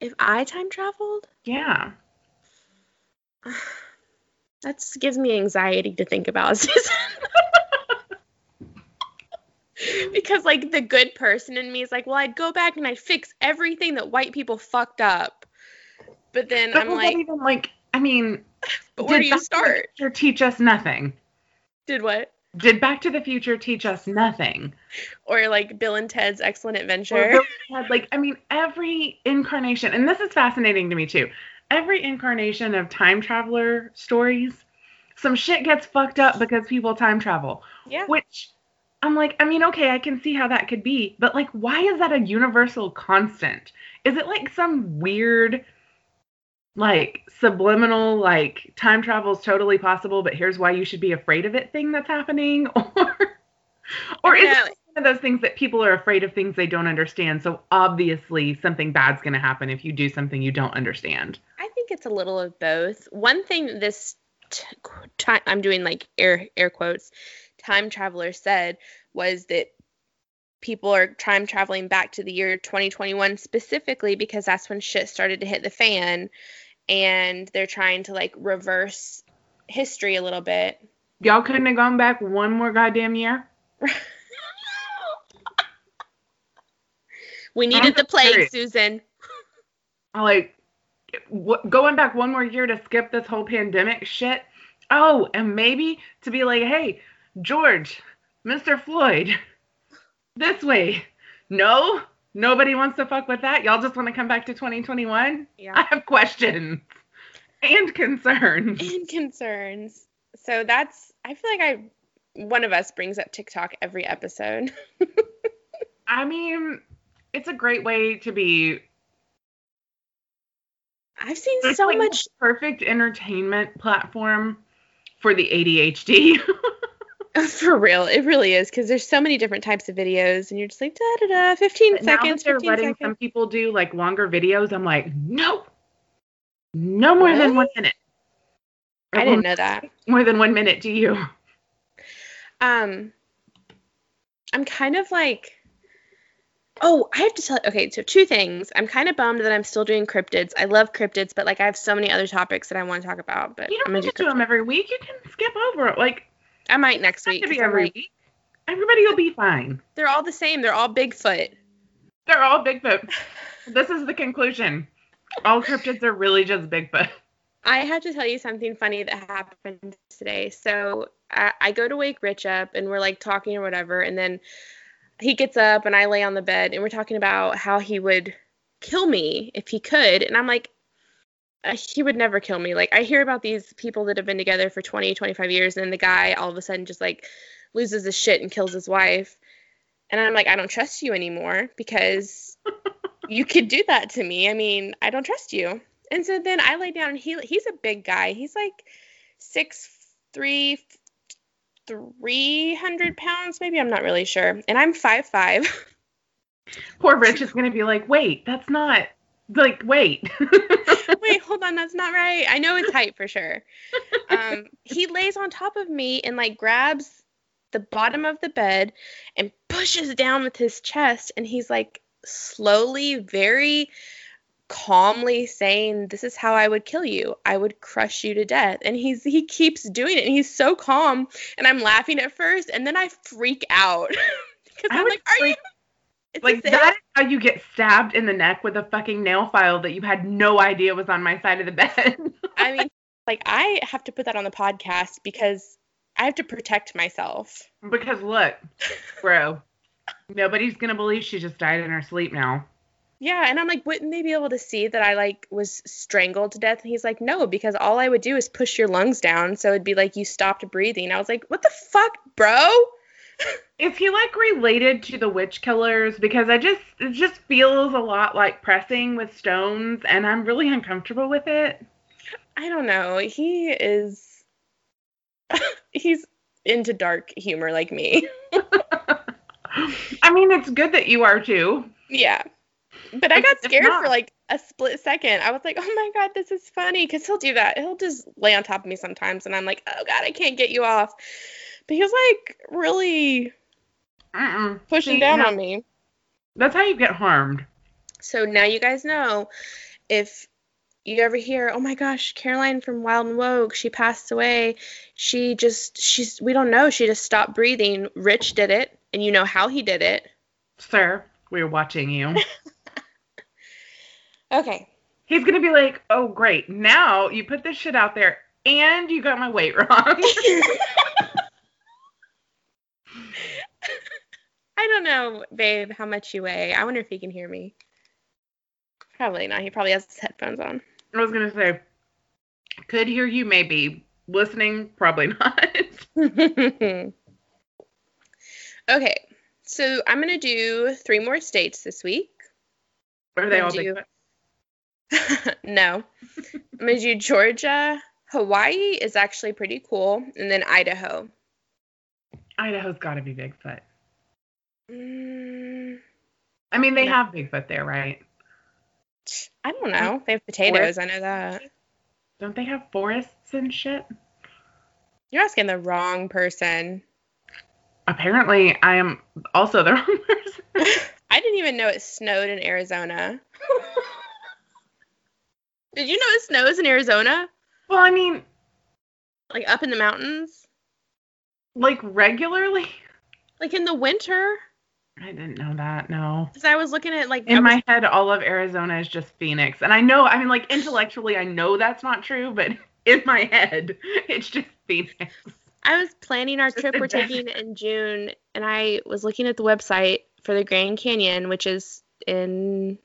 If I time traveled, Yeah. that gives me anxiety to think about, because like the good person in me is like, well, I'd go back and I'd fix everything that white people fucked up. But then But I'm like, even like, I mean, but where do you Back to the start? Future teach us nothing? Did what? Did Back to the Future teach us nothing? Or like Bill and Ted's Excellent Adventure. Had, like, I mean, every incarnation, and this is fascinating to me too. Every incarnation of time traveler stories, some shit gets fucked up because people time travel. yeah. Which I'm like, I mean, okay, I can see how that could be, but like, why is that a universal constant? Is it like some weird, like subliminal, like time travel is totally possible, but here's why you should be afraid of it thing that's happening? Or, or is it one of those things that people are afraid of things they don't understand? So obviously, something bad's going to happen if you do something you don't understand. I think it's a little of both. One thing this t- time I'm doing like air air quotes time traveler said was that people are time traveling back to the year 2021 specifically because that's when shit started to hit the fan and they're trying to like reverse history a little bit. Y'all couldn't have gone back one more goddamn year? we needed the plague, serious. Susan. like w- going back one more year to skip this whole pandemic shit. Oh, and maybe to be like, hey, George, Mr. Floyd, this way. No, nobody wants to fuck with that. Y'all just want to come back to 2021. Yeah. I have questions and concerns. And concerns. So that's I feel like I one of us brings up TikTok every episode. I mean, it's a great way to be. I've seen It's so like much perfect entertainment platform for the ADHD. for real. It really is because there's so many different types of videos, and you're just like da da da, 15 But now that seconds, they're 15 letting seconds. some people do like longer videos, I'm like, no, no more than one minute. I didn't know that. More than one minute do you. Um, I'm kind of like, oh, I have to tell. Okay, so two things. I'm kind of bummed that I'm still doing cryptids. I love cryptids, but like I have so many other topics that I want to talk about. But You I'm don't need do to do them every week. You can skip over it. Like, I might next week. be every week. Everybody will be fine. they're all the same. They're all Bigfoot. They're all Bigfoot. this is the conclusion. All cryptids are really just Bigfoot. I have to tell you something funny that happened today. So I, I go to wake Rich up and we're like talking or whatever, and then he gets up and I lay on the bed and we're talking about how he would kill me if he could, and I'm like, Uh, he would never kill me. Like I hear about these people that have been together for 20, 25 years, and then the guy all of a sudden just like loses his shit and kills his wife, and I'm like, I don't trust you anymore because you could do that to me. I mean, I don't trust you. And so then I lay down and he he's a big guy. He's like six three three hundred pounds, maybe I'm not really sure. And I'm five five. Poor Rich is gonna be like, wait, that's not like wait. Wait, hold on, that's not right. I know it's height for sure. Um, he lays on top of me and like grabs the bottom of the bed and pushes down with his chest, and he's like slowly, very calmly saying, "This is how I would kill you. I would crush you to death." And he's he keeps doing it, and he's so calm, and I'm laughing at first, and then I freak out because I I'm like, "Are you?" Like that is how you get stabbed in the neck with a fucking nail file that you had no idea was on my side of the bed. I mean, like I have to put that on the podcast because I have to protect myself. because look, bro, nobody's gonna believe she just died in her sleep now. Yeah, and I'm like, wouldn't they be able to see that I like was strangled to death? And he's like, no, because all I would do is push your lungs down, so it'd be like you stopped breathing. I was like, what the fuck, bro? Is he like related to the witch killers? Because I just it just feels a lot like pressing with stones, and I'm really uncomfortable with it. I don't know. He is. he's into dark humor like me. I mean, it's good that you are too. yeah. But I got scared for like a split second. I was like, oh my God, this is funny. Because he'll do that. He'll just lay on top of me sometimes. And I'm like, oh God, I can't get you off. But he was like really Mm-mm. pushing See, down no, on me. That's how you get harmed. So now you guys know if you ever hear, oh my gosh, Caroline from Wild and Woke, she passed away. She just, she's, we don't know. She just stopped breathing. Rich did it, and you know how he did it. Sir, we're watching you. Okay. He's gonna be like, oh great, now you put this shit out there and you got my weight wrong. I don't know, babe, how much you weigh. I wonder if he can hear me. Probably not. He probably has his headphones on. I was gonna say, could hear you maybe. Listening, probably not. okay. So I'm going to do three more states this week. Are they all Do no. I'm gonna do Georgia. Hawaii is actually pretty cool, and then Idaho. Idaho's gotta be Bigfoot. Mm, I mean, they No. have Bigfoot there, right? I don't know. They have potatoes. I know that. Don't they have forests and shit? You're asking the wrong person. Apparently, I am also the wrong person. I didn't even know it snowed in Arizona. Did you know it snows in Arizona? Well, I mean, Like up in the mountains? like regularly. Like in the winter? I didn't know that. No. Because I was looking at like In was- my head, all of Arizona is just Phoenix, and I know. I mean, like intellectually, I know that's not true, but in my head, it's just Phoenix. I was planning our trip we're taking in June, and I was looking at the website for the Grand Canyon, which is in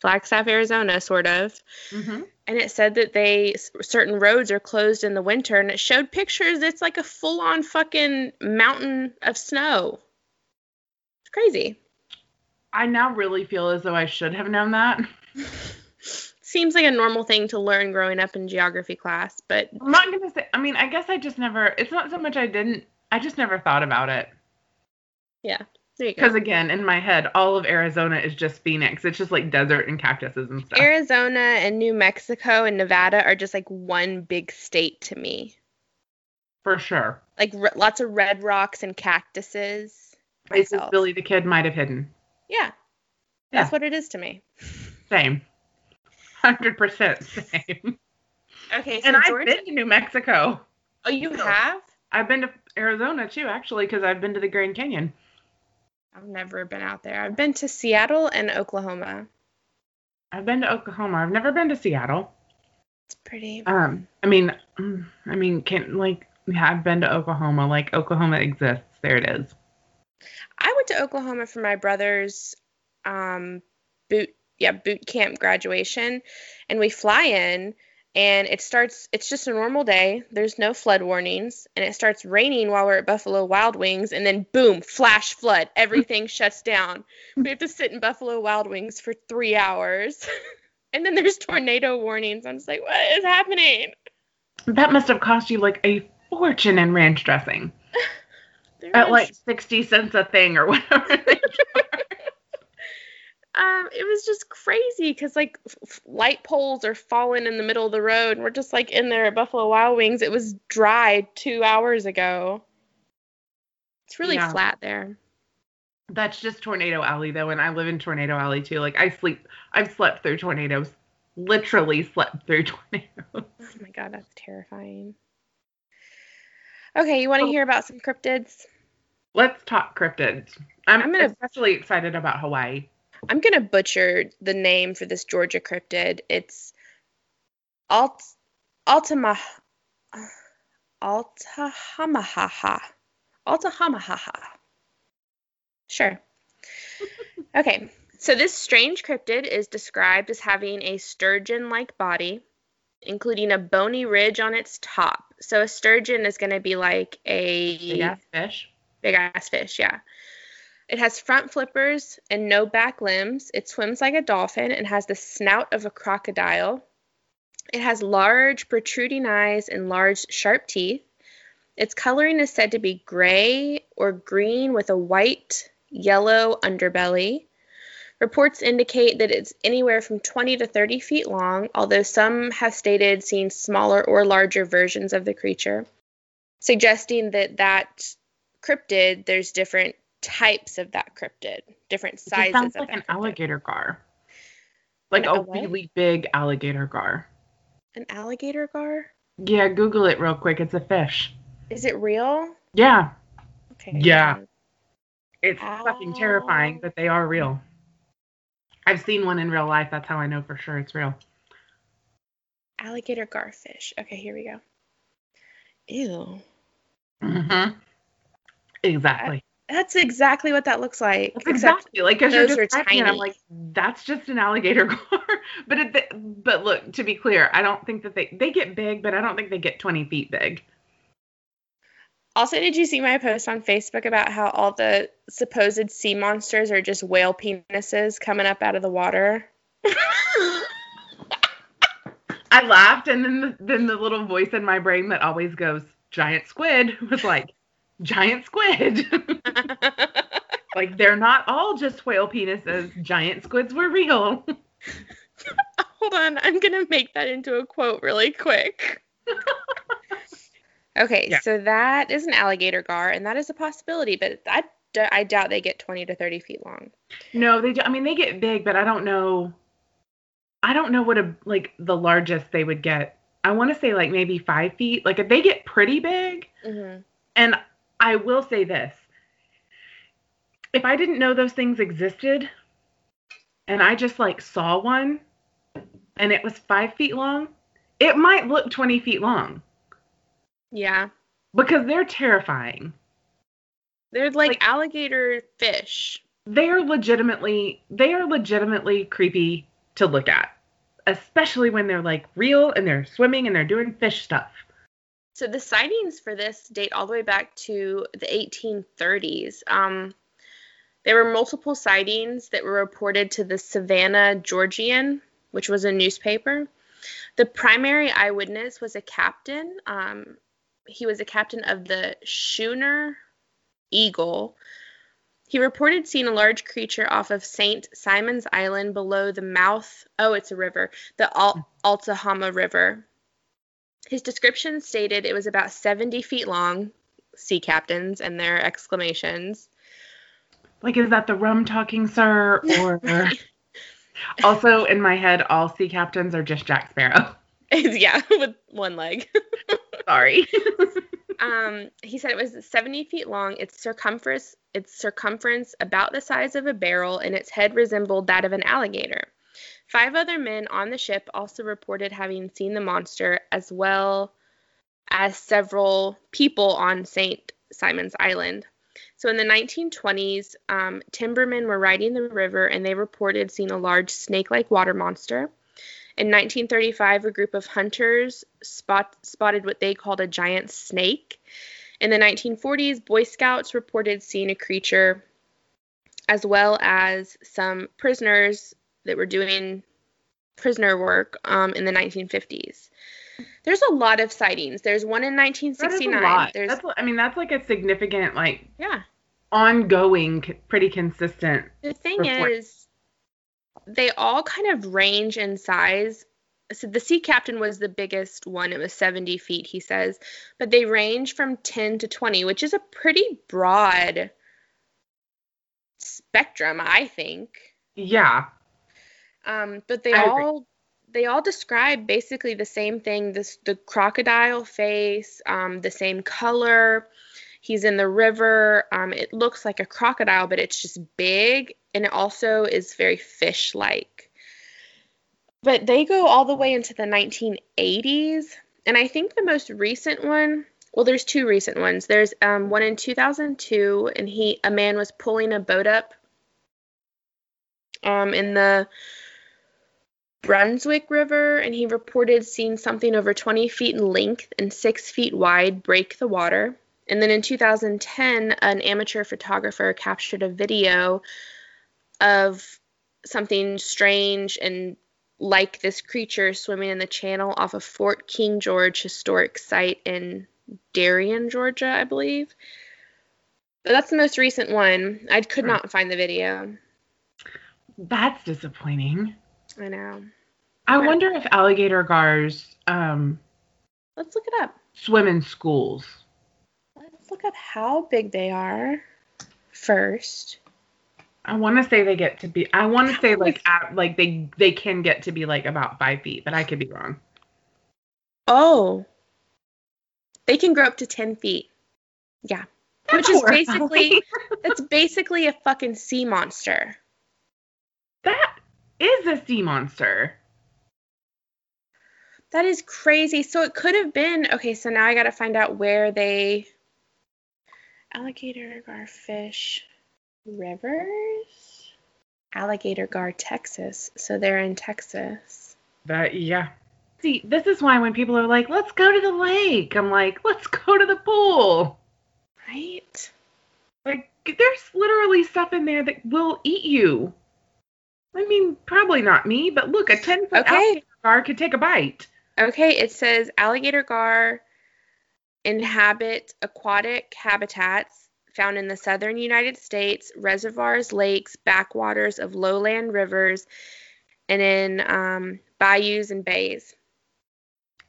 Flagstaff, Arizona, sort of. Mm-hmm. and it said that they certain roads are closed in the winter and it showed pictures it's like a full on fucking mountain of snow crazy I now really feel as though I should have known that. seems like a normal thing to learn growing up in geography class but I'm not gonna say. I mean, I guess I just never. It's not so much I didn't. I just never thought about it. yeah there you go Because again, in my head, all of Arizona is just Phoenix. It's just like desert and cactuses and stuff. arizona and new mexico and nevada are just like one big state to me For sure. like r- lots of red rocks and cactuses Places myself. Billy the Kid might have hidden. yeah Yeah. that's what it is to me Same. Hundred percent same. okay so And I've been to New Mexico. oh you have I've been to Arizona too, actually, because I've been to the Grand Canyon. I've never been out there. I've been to Seattle and Oklahoma. I've been to Oklahoma. I've never been to Seattle. It's pretty. Um, I mean, mm, I mean, can like yeah, I've been to Oklahoma. Like Oklahoma exists. There it is. I went to Oklahoma for my brother's um, boot yeah boot camp graduation, and we fly in, and it starts. It's just a normal day. There's no flood warnings, and it starts raining while we're at Buffalo Wild Wings, and then boom, flash flood. Everything shuts down. We have to sit in Buffalo Wild Wings for three hours. And then there's tornado warnings. I'm just like, what is happening? That must have cost you like a fortune in ranch dressing There at was- like sixty cents a thing or whatever. um, it was just crazy because like f- f- light poles are falling in the middle of the road, and we're just like in there at Buffalo Wild Wings. It was dry two hours ago. It's really Yeah. flat there. That's just Tornado Alley though, and I live in Tornado Alley too. Like I sleep, I've slept through tornadoes. Literally slept through tornadoes. Oh my god, that's terrifying. Okay, you want to Oh. hear about some cryptids? Let's talk cryptids. I'm, I'm gonna- especially excited about Hawaii. I'm gonna butcher the name for this Georgia cryptid. It's Alt Altama Altahamahaha. Altahamahaha. Sure. Okay. So this strange cryptid is described as having a sturgeon-like body, including a bony ridge on its top. So a sturgeon is going to be like a Big ass fish. Big ass fish, yeah. It has front flippers and no back limbs. It swims like a dolphin and has the snout of a crocodile. It has large, protruding eyes and large, sharp teeth. Its coloring is said to be gray or green with a white, yellow underbelly. Reports indicate that it's anywhere from 20 to 30 feet long, although some have stated seeing smaller or larger versions of the creature, suggesting that that cryptid, there's different types of that cryptid, different sizes. It sizes sounds of like that an cryptid. alligator gar. Like An- a a what? really big alligator gar. An alligator gar? Yeah, Google it real quick. It's a fish. Is it real? Yeah, Okay. Yeah. it's fucking terrifying, but they are real. I've seen one in real life. That's how I know for sure it's real. Alligator garfish. Okay, here we go. Ew. Mm-hmm. Exactly. That's exactly what that looks like. That's exactly like because you're describing it, I'm like, that's just an alligator gar. but it, but look, to be clear, I don't think that they they get big, but I don't think they get 20 feet big. Also, did you see my post on Facebook about how all the supposed sea monsters are just whale penises coming up out of the water? I laughed, and then the, then the little voice in my brain that always goes giant squid was like, giant squid. like they're not all just whale penises. Giant squids were real. Hold on, I'm gonna make that into a quote really quick. okay, Yeah. so that is an alligator gar, and that is a possibility, but I, d- I doubt they get 20 to 30 feet long. no, they. do- I mean, they get big, but I don't know. I don't know what a like the largest they would get. I want to say like maybe five feet. Like if they get pretty big, hmm and I will say this: if I didn't know those things existed, and I just like saw one, and it was five feet long, it might look twenty feet long Yeah, because they're terrifying. they're like, Like- alligator fish. They are legitimately they are legitimately creepy to look at. especially when they're like real and they're swimming and they're doing fish stuff. So the sightings for this date all the way back to the 1830s. Um, there were multiple sightings that were reported to the Savannah Georgian, which was a newspaper. The primary eyewitness was a captain. Um, he was a captain of the Schooner Eagle. He reported seeing a large creature off of St. Simon's Island below the mouth. Oh, it's a river, the Al- Altahama River. His description stated it was about 70 feet long, sea captains and their exclamations. Like, is that the rum talking, sir? Or also in my head, all sea captains are just Jack Sparrow. yeah, with one leg. Sorry. um, he said it was 70 feet long. Its circumference, its circumference about the size of a barrel, and its head resembled that of an alligator. Five other men on the ship also reported having seen the monster, as well as several people on St. Simon's Island. So in the 1920s, um, timbermen were riding the river and they reported seeing a large snake like water monster. In 1935, a group of hunters spot, spotted what they called a giant snake. In the 1940s, Boy Scouts reported seeing a creature, as well as some prisoners that were doing prisoner work um, in the 1950s. There's a lot of sightings. There's one in 1969. That is There's that's, I mean, that's like a significant, like, yeah. ongoing, pretty consistent. The thing report. is, they all kind of range in size. So the sea captain was the biggest one. It was 70 feet, he says. But they range from 10 to 20, which is a pretty broad spectrum, I think. Yeah. Um, but they I agree. all they all describe basically the same thing. This the crocodile face, um, the same color. He's in the river. Um, it looks like a crocodile, but it's just big, and it also is very fish-like. But they go all the way into the 1980s, and I think the most recent one. Well, there's two recent ones. There's um, one in 2002, and he a man was pulling a boat up um, in the Brunswick River, and he reported seeing something over 20 feet in length and 6 feet wide break the water. And then in 2010, an amateur photographer captured a video of something strange and like this creature swimming in the channel off of Fort King George historic site in Darien, Georgia, I believe. But that's the most recent one. I could Hmm. not find the video. That's disappointing. I know. I wonder if alligator gars um, Let's look it up. swim in schools. Let's look up how big they are first. I want to say they get to be. I want to say like at, like they they can get to be like about five feet, but I could be wrong. Oh, they can grow up to 10 feet. Yeah. Which is horrifying. basically, it's basically a fucking sea monster. that is a sea monster. That is crazy. So it could have been, okay, so now I got to find out where they, alligator garfish rivers? Alligator gar, Texas. So they're in Texas. That yeah. See, this is why when people are like, "Let's go to the lake," I'm like, "Let's go to the pool." Right? Like, there's literally stuff in there that will eat you. I mean, probably not me, but look, a ten foot Okay. alligator gar could take a bite. Okay, it says alligator gar inhabit aquatic habitats found in the southern United States, reservoirs, lakes, backwaters of lowland rivers, and in um, bayous and bays.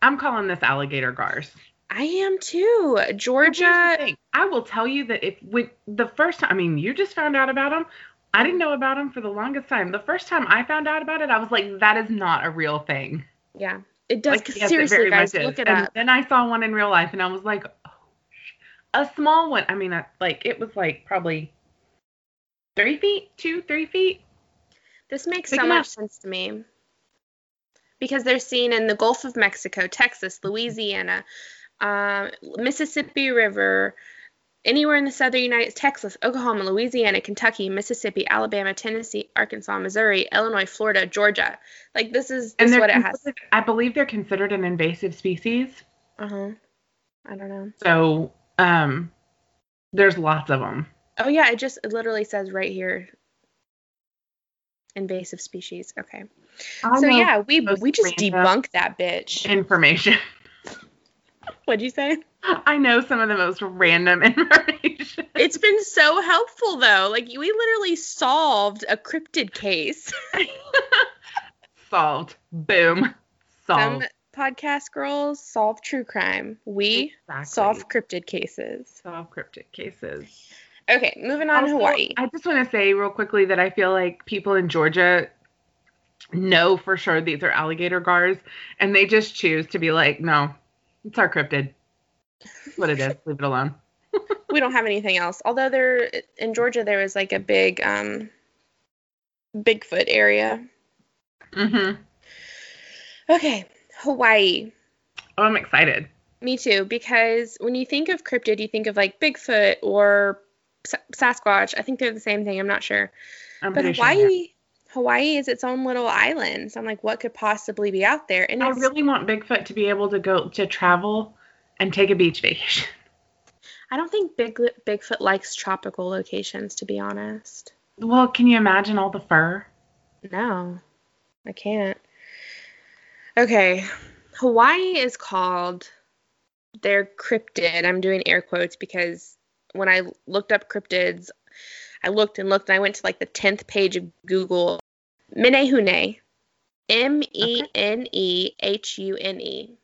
I'm calling this alligator gars. I am too. Georgia. I will tell you that if when the first time, I mean, you just found out about them. I didn't know about them for the longest time. The first time I found out about it, I was like, that is not a real thing. Yeah, it does. Like, yes, seriously, guys, look it and up. Then I saw one in real life, and I was like, oh, a small one. I mean, I, like it was like probably three feet, two, three feet. This makes Pick so much up. sense to me. Because they're seen in the Gulf of Mexico, Texas, Louisiana, um, Mississippi River, anywhere in the southern United States, Texas, Oklahoma, Louisiana, Kentucky, Mississippi, Alabama, Tennessee, Arkansas, Missouri, Illinois, Florida, Georgia. Like this is this is what it has. I believe they're considered an invasive species. Uh huh. I don't know. So um, there's lots of them. Oh yeah, it just it literally says right here. Invasive species. Okay. I so yeah, we we just debunked that bitch. information. What'd you say? I know some of the most random information. It's been so helpful though. Like we literally solved a cryptid case. Solved. Boom. Some Solved. podcast girls solve true crime. We Exactly. solve cryptid cases. Solve cryptic cases. Okay, moving on to Hawaii. I just want to say real quickly that I feel like people in Georgia know for sure these are alligator gars, and they just choose to be like, no, it's our cryptid. What it is. Leave it alone. we don't have anything else. Although there in Georgia there was like a big um Bigfoot area. Mm-hmm. Okay, Hawaii. Oh, I'm excited. Me too, because when you think of cryptid, you think of like Bigfoot or Sa- Sasquatch. I think they're the same thing. I'm not sure. I'm But pretty sure. Hawaii, Hawaii is its own little island. So I'm like, what could possibly be out there? And I really want Bigfoot to be able to go to travel and take a beach vacation. I don't think Big Bigfoot likes tropical locations, to be honest. Well, can you imagine all the fur? No, I can't. Okay, Hawaii is called their cryptid. I'm doing air quotes because when I looked up cryptids, I looked and looked and I went to like the 10th page of Google. Menehune. M E N E H U N E.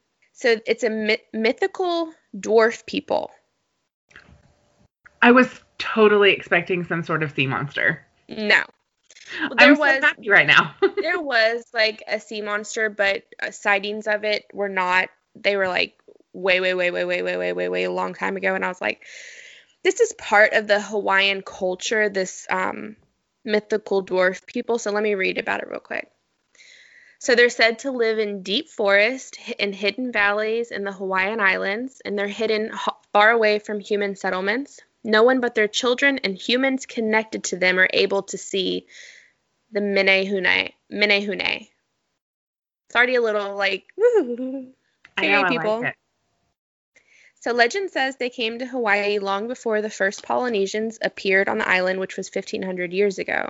So it's a myth- mythical dwarf people. I was totally expecting some sort of sea monster. No. Well, there I'm was so happy right now. there was like a sea monster, but uh, sightings of it were not. They were like way, way, way, way, way, way, way, way, way a long time ago, and I was like, this is part of the Hawaiian culture. This um, mythical dwarf people. So let me read about it real quick. So they're said to live in deep forest in hidden valleys in the Hawaiian Islands, and they're hidden far away from human settlements. No one but their children and humans connected to them are able to see the Menehune. Menehune. It's already a little like woo. I know, I people. like. So legend says they came to Hawaii long before the first Polynesians appeared on the island, which was 1500 years ago.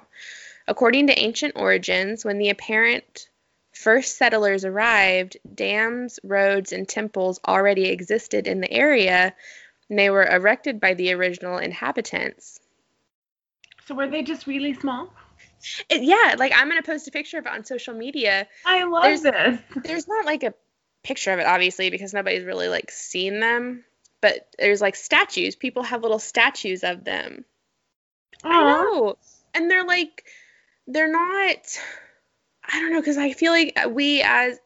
According to ancient origins, when the apparent first settlers arrived, dams, roads, and temples already existed in the area, and they were erected by the original inhabitants. So were they just really small? It, yeah, like I'm gonna post a picture of it on social media. I love There's- this. There's not like a picture of it, obviously, because nobody's really like seen them. But there's like statues. People have little statues of them. I know. And they're like, they're not, I don't know, because I feel like uh, we, as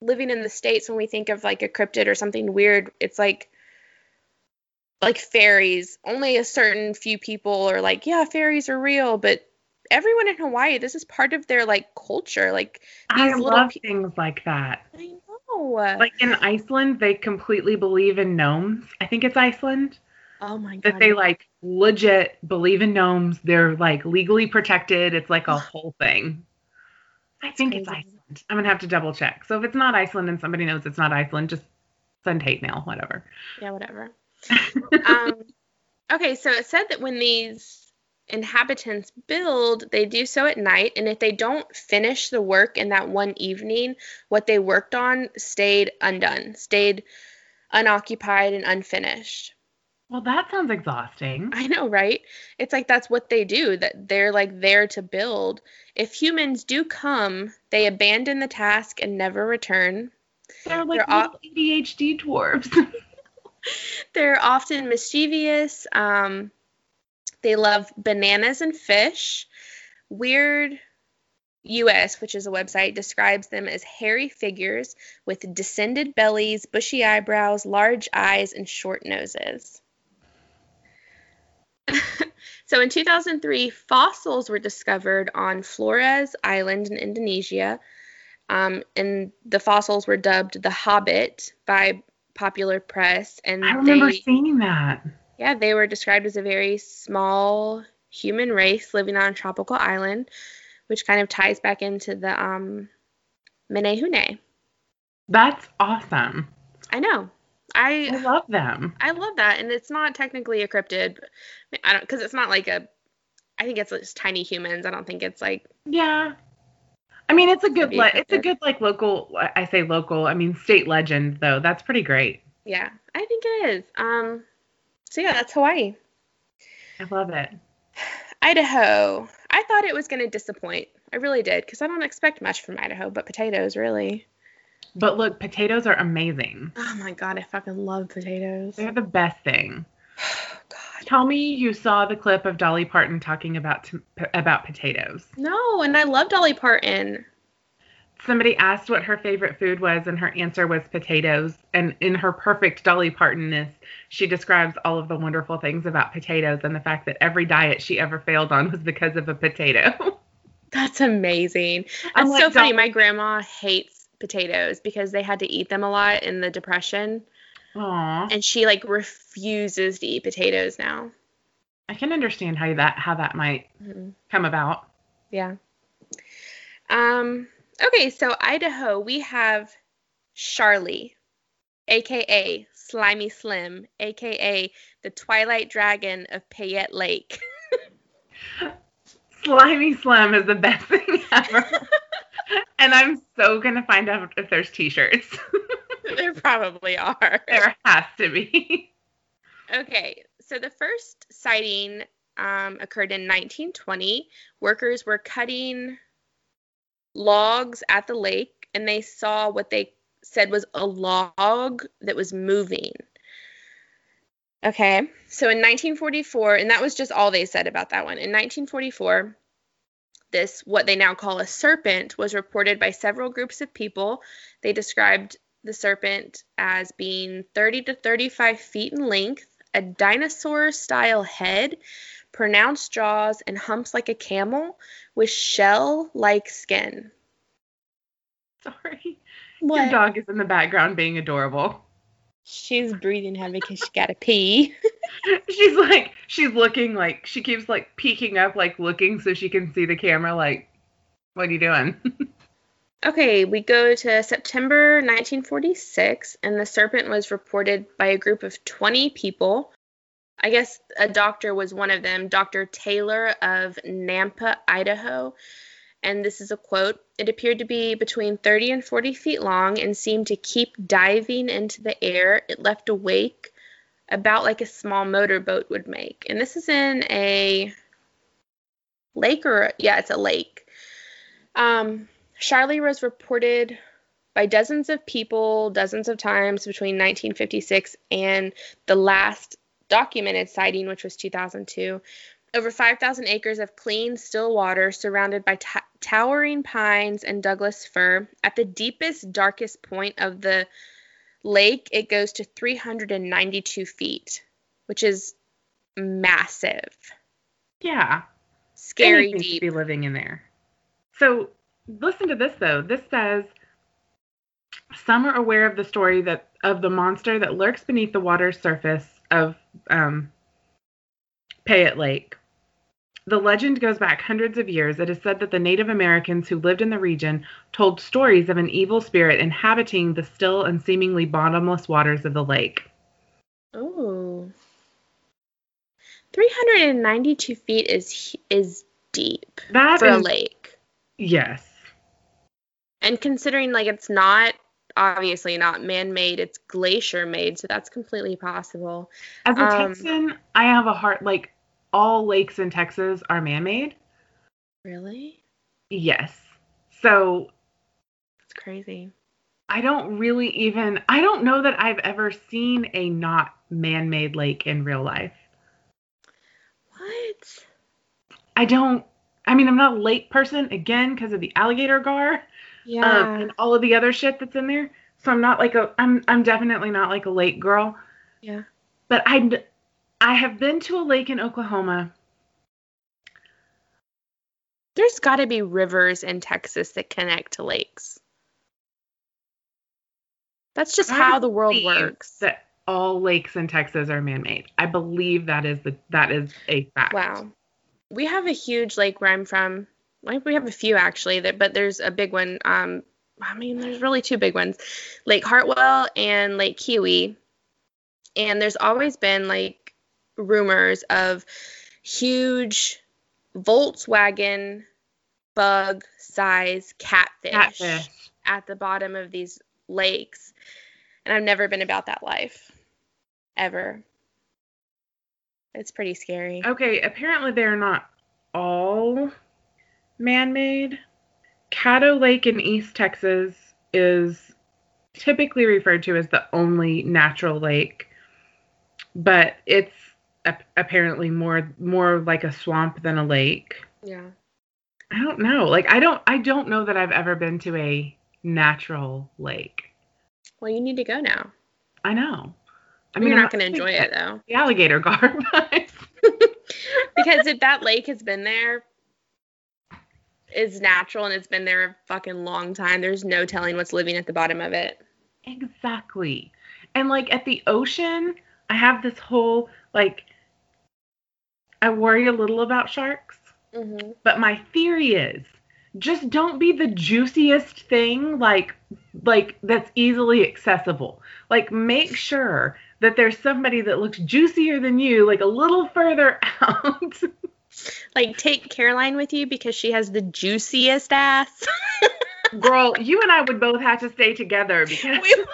living in the States, when we think of like a cryptid or something weird, it's like, like fairies. Only a certain few people are like, yeah, fairies are real. But everyone in Hawaii, this is part of their like culture. Like, I these little love pe- things like that. I know. Like in Iceland, they completely believe in gnomes. I think it's Iceland. oh my That God. they like legit believe in gnomes. They're like legally protected. It's like a whole thing. I think it's. Iceland. I'm gonna have to double check. So if it's not Iceland and somebody knows it's not Iceland, just send hate mail, whatever. yeah, whatever. um, okay, so it said that when these inhabitants build, they do so at night, and if they don't finish the work in that one evening, what they worked on stayed undone, stayed unoccupied and unfinished. Well, that sounds exhausting. I know, right? It's like that's what they do, that they're like there to build. If humans do come, they abandon the task and never return. They're like They're all- ADHD dwarves. They're often mischievous. Um, they love bananas and fish. Weird US, which is a website, describes them as hairy figures with descended bellies, bushy eyebrows, large eyes, and short noses. so in 2003, fossils were discovered on Flores Island in Indonesia. Um, and the fossils were dubbed the Hobbit by popular press. And I remember they, seeing that. Yeah, they were described as a very small human race living on a tropical island, which kind of ties back into the um, Menehune. That's awesome. I know. I I love them. I love that, and it's not technically a cryptid. I don't because it's not like a. I think it's just tiny humans. I don't think it's like Yeah. I mean, it's a good, le- it's a good like local. I say local. I mean, state legend though. That's pretty great. yeah. I think it is. Um. So yeah, that's Hawaii. I love it. Idaho. I thought it was going to disappoint. I really did because I don't expect much from Idaho, but potatoes really. But look, potatoes are amazing. Oh my god, I fucking love potatoes. They're the best thing. God. Tell me you saw the clip of Dolly Parton talking about t- about potatoes. No, and I love Dolly Parton. Somebody asked what her favorite food was, and her answer was potatoes. And in her perfect Dolly Partonness, she describes all of the wonderful things about potatoes and the fact that every diet she ever failed on was because of a potato. That's amazing. I'm That's like, so funny. Dolly- My grandma hates potatoes because they had to eat them a lot in the depression, Aw, and she like refuses to eat potatoes now. I can understand how that how that might Mhm. come about. Yeah. Um. Okay, so Idaho, we have Charlie, aka Slimy Slim, aka the Twilight Dragon of Payette Lake. Slimy Slim is the best thing ever. and I'm so gonna find out if there's t-shirts. there probably are. there has to be. Okay, so the first sighting um, occurred in 1920. Workers were cutting logs at the lake, and they saw what they said was a log that was moving. Okay, so in 1944, and that was just all they said about that one. In 1944, this, what they now call a serpent, was reported by several groups of people. They described the serpent as being 30 to 35 feet in length, a dinosaur style head, pronounced jaws, and humps like a camel with shell like skin. Sorry. Your dog is in the background being adorable. She's breathing heavy because she got to pee. She's like she's looking like she keeps like peeking up like looking so she can see the camera like what are you doing? Okay, we go to September 1946, and the serpent was reported by a group of 20 people. I guess a doctor was one of them, Dr. Taylor of Nampa, Idaho. And this is a quote It appeared to be between 30 and 40 feet long and seemed to keep diving into the air. It left a wake about like a small motorboat would make. And this is in a lake or, yeah, it's a lake. Um, Charlie was reported by dozens of people, dozens of times between 1956 and the last documented sighting, which was 2002. Over 5,000 acres of clean, still water surrounded by t- towering pines and Douglas fir. At the deepest, darkest point of the lake, it goes to 392 feet, which is massive. yeah. Scary Anything to be living in there. So listen to this though. This says some are aware of the story that of the monster that lurks beneath the water surface of um, Payette Lake. The legend goes back hundreds of years. It is said that the Native Americans who lived in the region told stories of an evil spirit inhabiting the still and seemingly bottomless waters of the lake. Oh. 392 feet is is deep That for a lake. yes. And considering like it's not obviously not man-made, it's glacier-made, so that's completely possible. As a Um, Texan, I have a heart like all lakes in Texas are man-made. Really? Yes. So It's crazy. I don't really even I don't know that I've ever seen a not man-made lake in real life. What? I don't I mean I'm not a lake person again because of the alligator gar Yeah. um, and all of the other shit that's in there. So I'm not like a I'm I'm definitely not like a lake girl. yeah. But I I have been to a lake in Oklahoma. There's got to be rivers in Texas that connect to lakes. That's just I how the world works. That all lakes in Texas are man-made. I believe that is the that is a fact. Wow. We have a huge lake where I'm from. Like we have a few actually, that but there's a big one. Um, I mean, there's really two big ones, Lake Hartwell and Lake Keowee. And there's always been like rumors of huge Volkswagen bug size catfish, Catfish. at the bottom of these lakes. And I've never been about that life. Ever. It's pretty scary. Okay, apparently they're not all man-made. Caddo Lake in East Texas is typically referred to as the only natural lake, but it's ap- apparently more more like a swamp than a lake. Yeah. I don't know. Like I don't I don't know that I've ever been to a natural lake. Well, you need to go now. I know. I I mean, you're not going to enjoy it though. The alligator garb. because if that lake has been there, is natural and it's been there a fucking long time, there's no telling what's living at the bottom of it. Exactly. And like at the ocean, I have this whole like I worry a little about sharks, Mm-hmm. but my theory is just don't be the juiciest thing like like that's easily accessible. Like make sure that there's somebody that looks juicier than you like a little further out. Like, take Caroline with you because she has the juiciest ass. Girl, you and I would both have to stay together because We-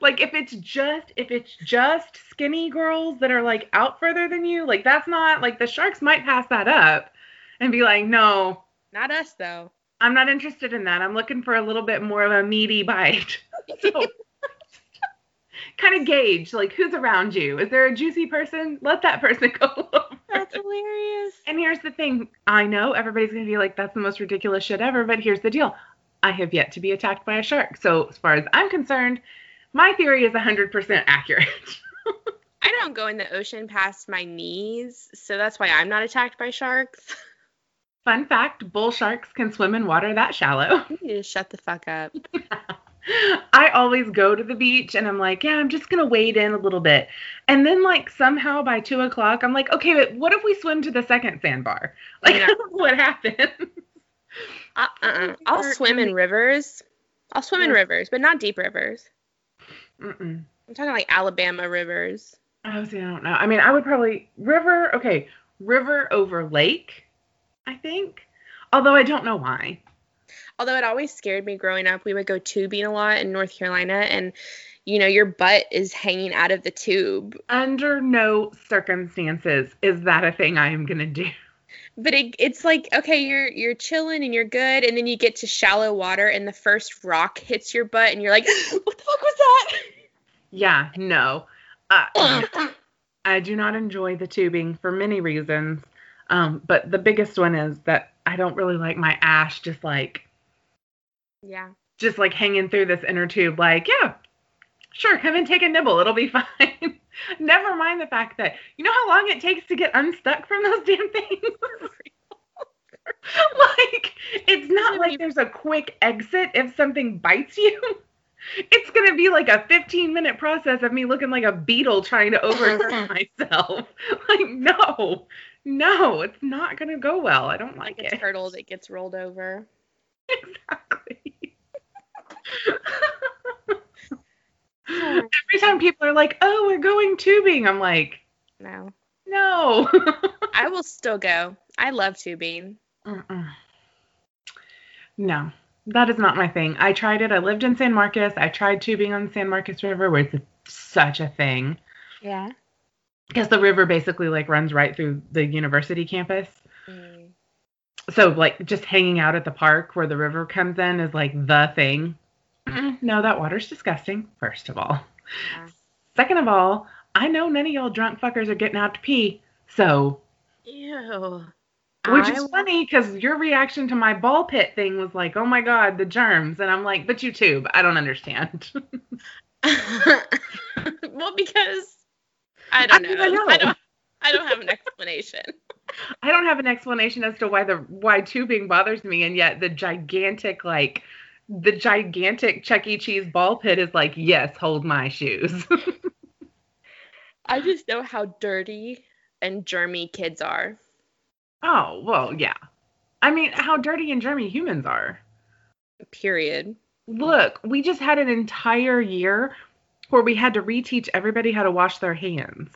like if it's just if it's just skinny girls that are like out further than you like that's not like the sharks might pass that up and be like no Not us, though. i'm not interested in that. I'm looking for a little bit more of a meaty bite. So kind of gauge like who's around you. Is there a juicy person? Let that person go. Over. That's hilarious. and here's the thing. I know everybody's going to be like that's the most ridiculous shit ever but here's the deal. I have yet to be attacked by a shark. So as far as i'm concerned my theory is 100% accurate I don't go in the ocean past my knees, so that's why I'm not attacked by sharks. Fun fact bull sharks can swim in water that shallow. You shut the fuck up. I always go to the beach and I'm like, yeah, I'm just going to wade in a little bit. And then, like, somehow by two o'clock, I'm like, okay, but what if we swim to the second sandbar? Like, Yeah. what happened? Uh, uh-uh. I'll swim in rivers. I'll swim in rivers, but not deep rivers. Mm-mm. I'm talking like Alabama rivers. Oh, see, I don't know. I mean, I would probably river, okay, river over lake, I think. Although I don't know why. Although it always scared me growing up, we would go tubing a lot in North Carolina, and you know your butt is hanging out of the tube. Under no circumstances is that a thing I am going to do. But it, it's like okay, you're you're chilling and you're good, and then you get to shallow water, and the first rock hits your butt, and you're like, what the fuck was that? Yeah, no. Uh. I do not enjoy the tubing for many reasons. Um, but the biggest one is that I don't really like my ash just like yeah. just like hanging through this inner tube like, yeah, sure, come and take a nibble, it'll be fine. Never mind the fact that you know how long it takes to get unstuck from those damn things? like it's not like there's a quick exit if something bites you. It's gonna be like a 15 minute process of me looking like a beetle trying to overturn myself. Like, no, no, it's not gonna go well. I don't like it. Like it. hurdled, it gets rolled over. Exactly. Every time people are like, "Oh, we're going tubing," I'm like, No. "No." I will still go. I love tubing. Mm-mm. No, that is not my thing. I tried it. I lived in San Marcos. I tried tubing on the San Marcos River, where it's such a thing Yeah. because the river basically like runs right through the university campus. Mm. So like just hanging out at the park where the river comes in is like the thing. No, that water's disgusting. First of all. Yeah. Second of all, I know none of y'all drunk fuckers are getting out to pee. So, Ew. which I is funny because your reaction to my ball pit thing was like, oh my God, the germs. And I'm like, but you tube. I don't understand. well, because I don't I mean, know. I know. I don't. I don't have an explanation. I don't have an explanation as to why the why tubing bothers me, and yet the gigantic like the gigantic Chuck E. Cheese ball pit is like, yes, hold my shoes. I just know how dirty and germy kids are. oh, well, yeah. I mean, how dirty and germy humans are. Period. Look, we just had an entire year where we had to reteach everybody how to wash their hands.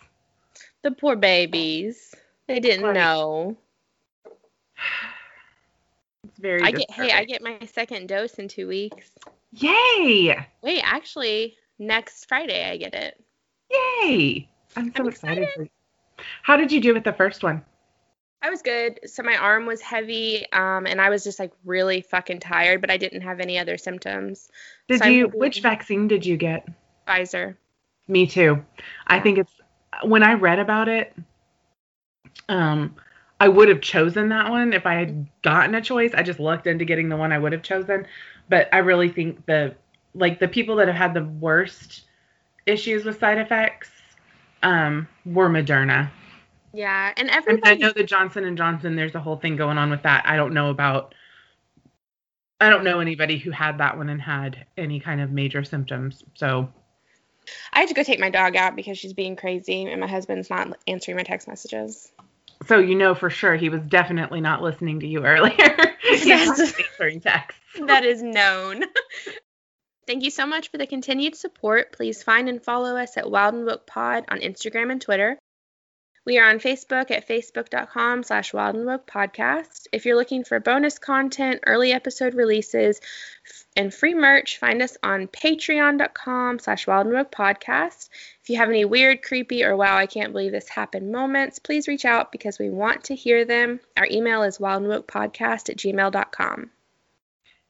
The poor babies. They didn't Right. know. It's very I get hey, I get my second dose in two weeks. Yay! Wait, actually, next Friday I get it. Yay! I'm so I'm excited. excited. for you. How did you do with the first one? I was good. So my arm was heavy, um, and I was just like really fucking tired, but I didn't have any other symptoms. Did So you which vaccine did you get? Pfizer. Me too. I think it's when I read about it, um, I would have chosen that one if I had gotten a choice. I just lucked into getting the one I would have chosen. But I really think the like the people that have had the worst issues with side effects um were Moderna. Yeah, and I mean, everybody. I know the Johnson and Johnson. There's a whole thing going on with that. I don't know about. I don't know anybody who had that one and had any kind of major symptoms. So I had to go take my dog out because she's being crazy, and my husband's not answering my text messages. So you know for sure he was definitely not listening to you earlier. Yes. that is known. Thank you so much for the continued support. Please find and follow us at Wild and Pod on Instagram and Twitter. We are on Facebook at facebook.com slash Wild and Woke Podcast. If you're looking for bonus content, early episode releases, and free merch, find us on patreon.com slash Wild and Woke Podcast. If you have any weird, creepy, or wow, I can't believe this happened moments, please reach out because we want to hear them. Our email is wildandwokepodcast at gmail.com.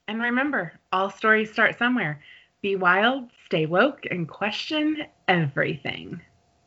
And remember, all stories start somewhere. Be wild, stay woke, and question everything.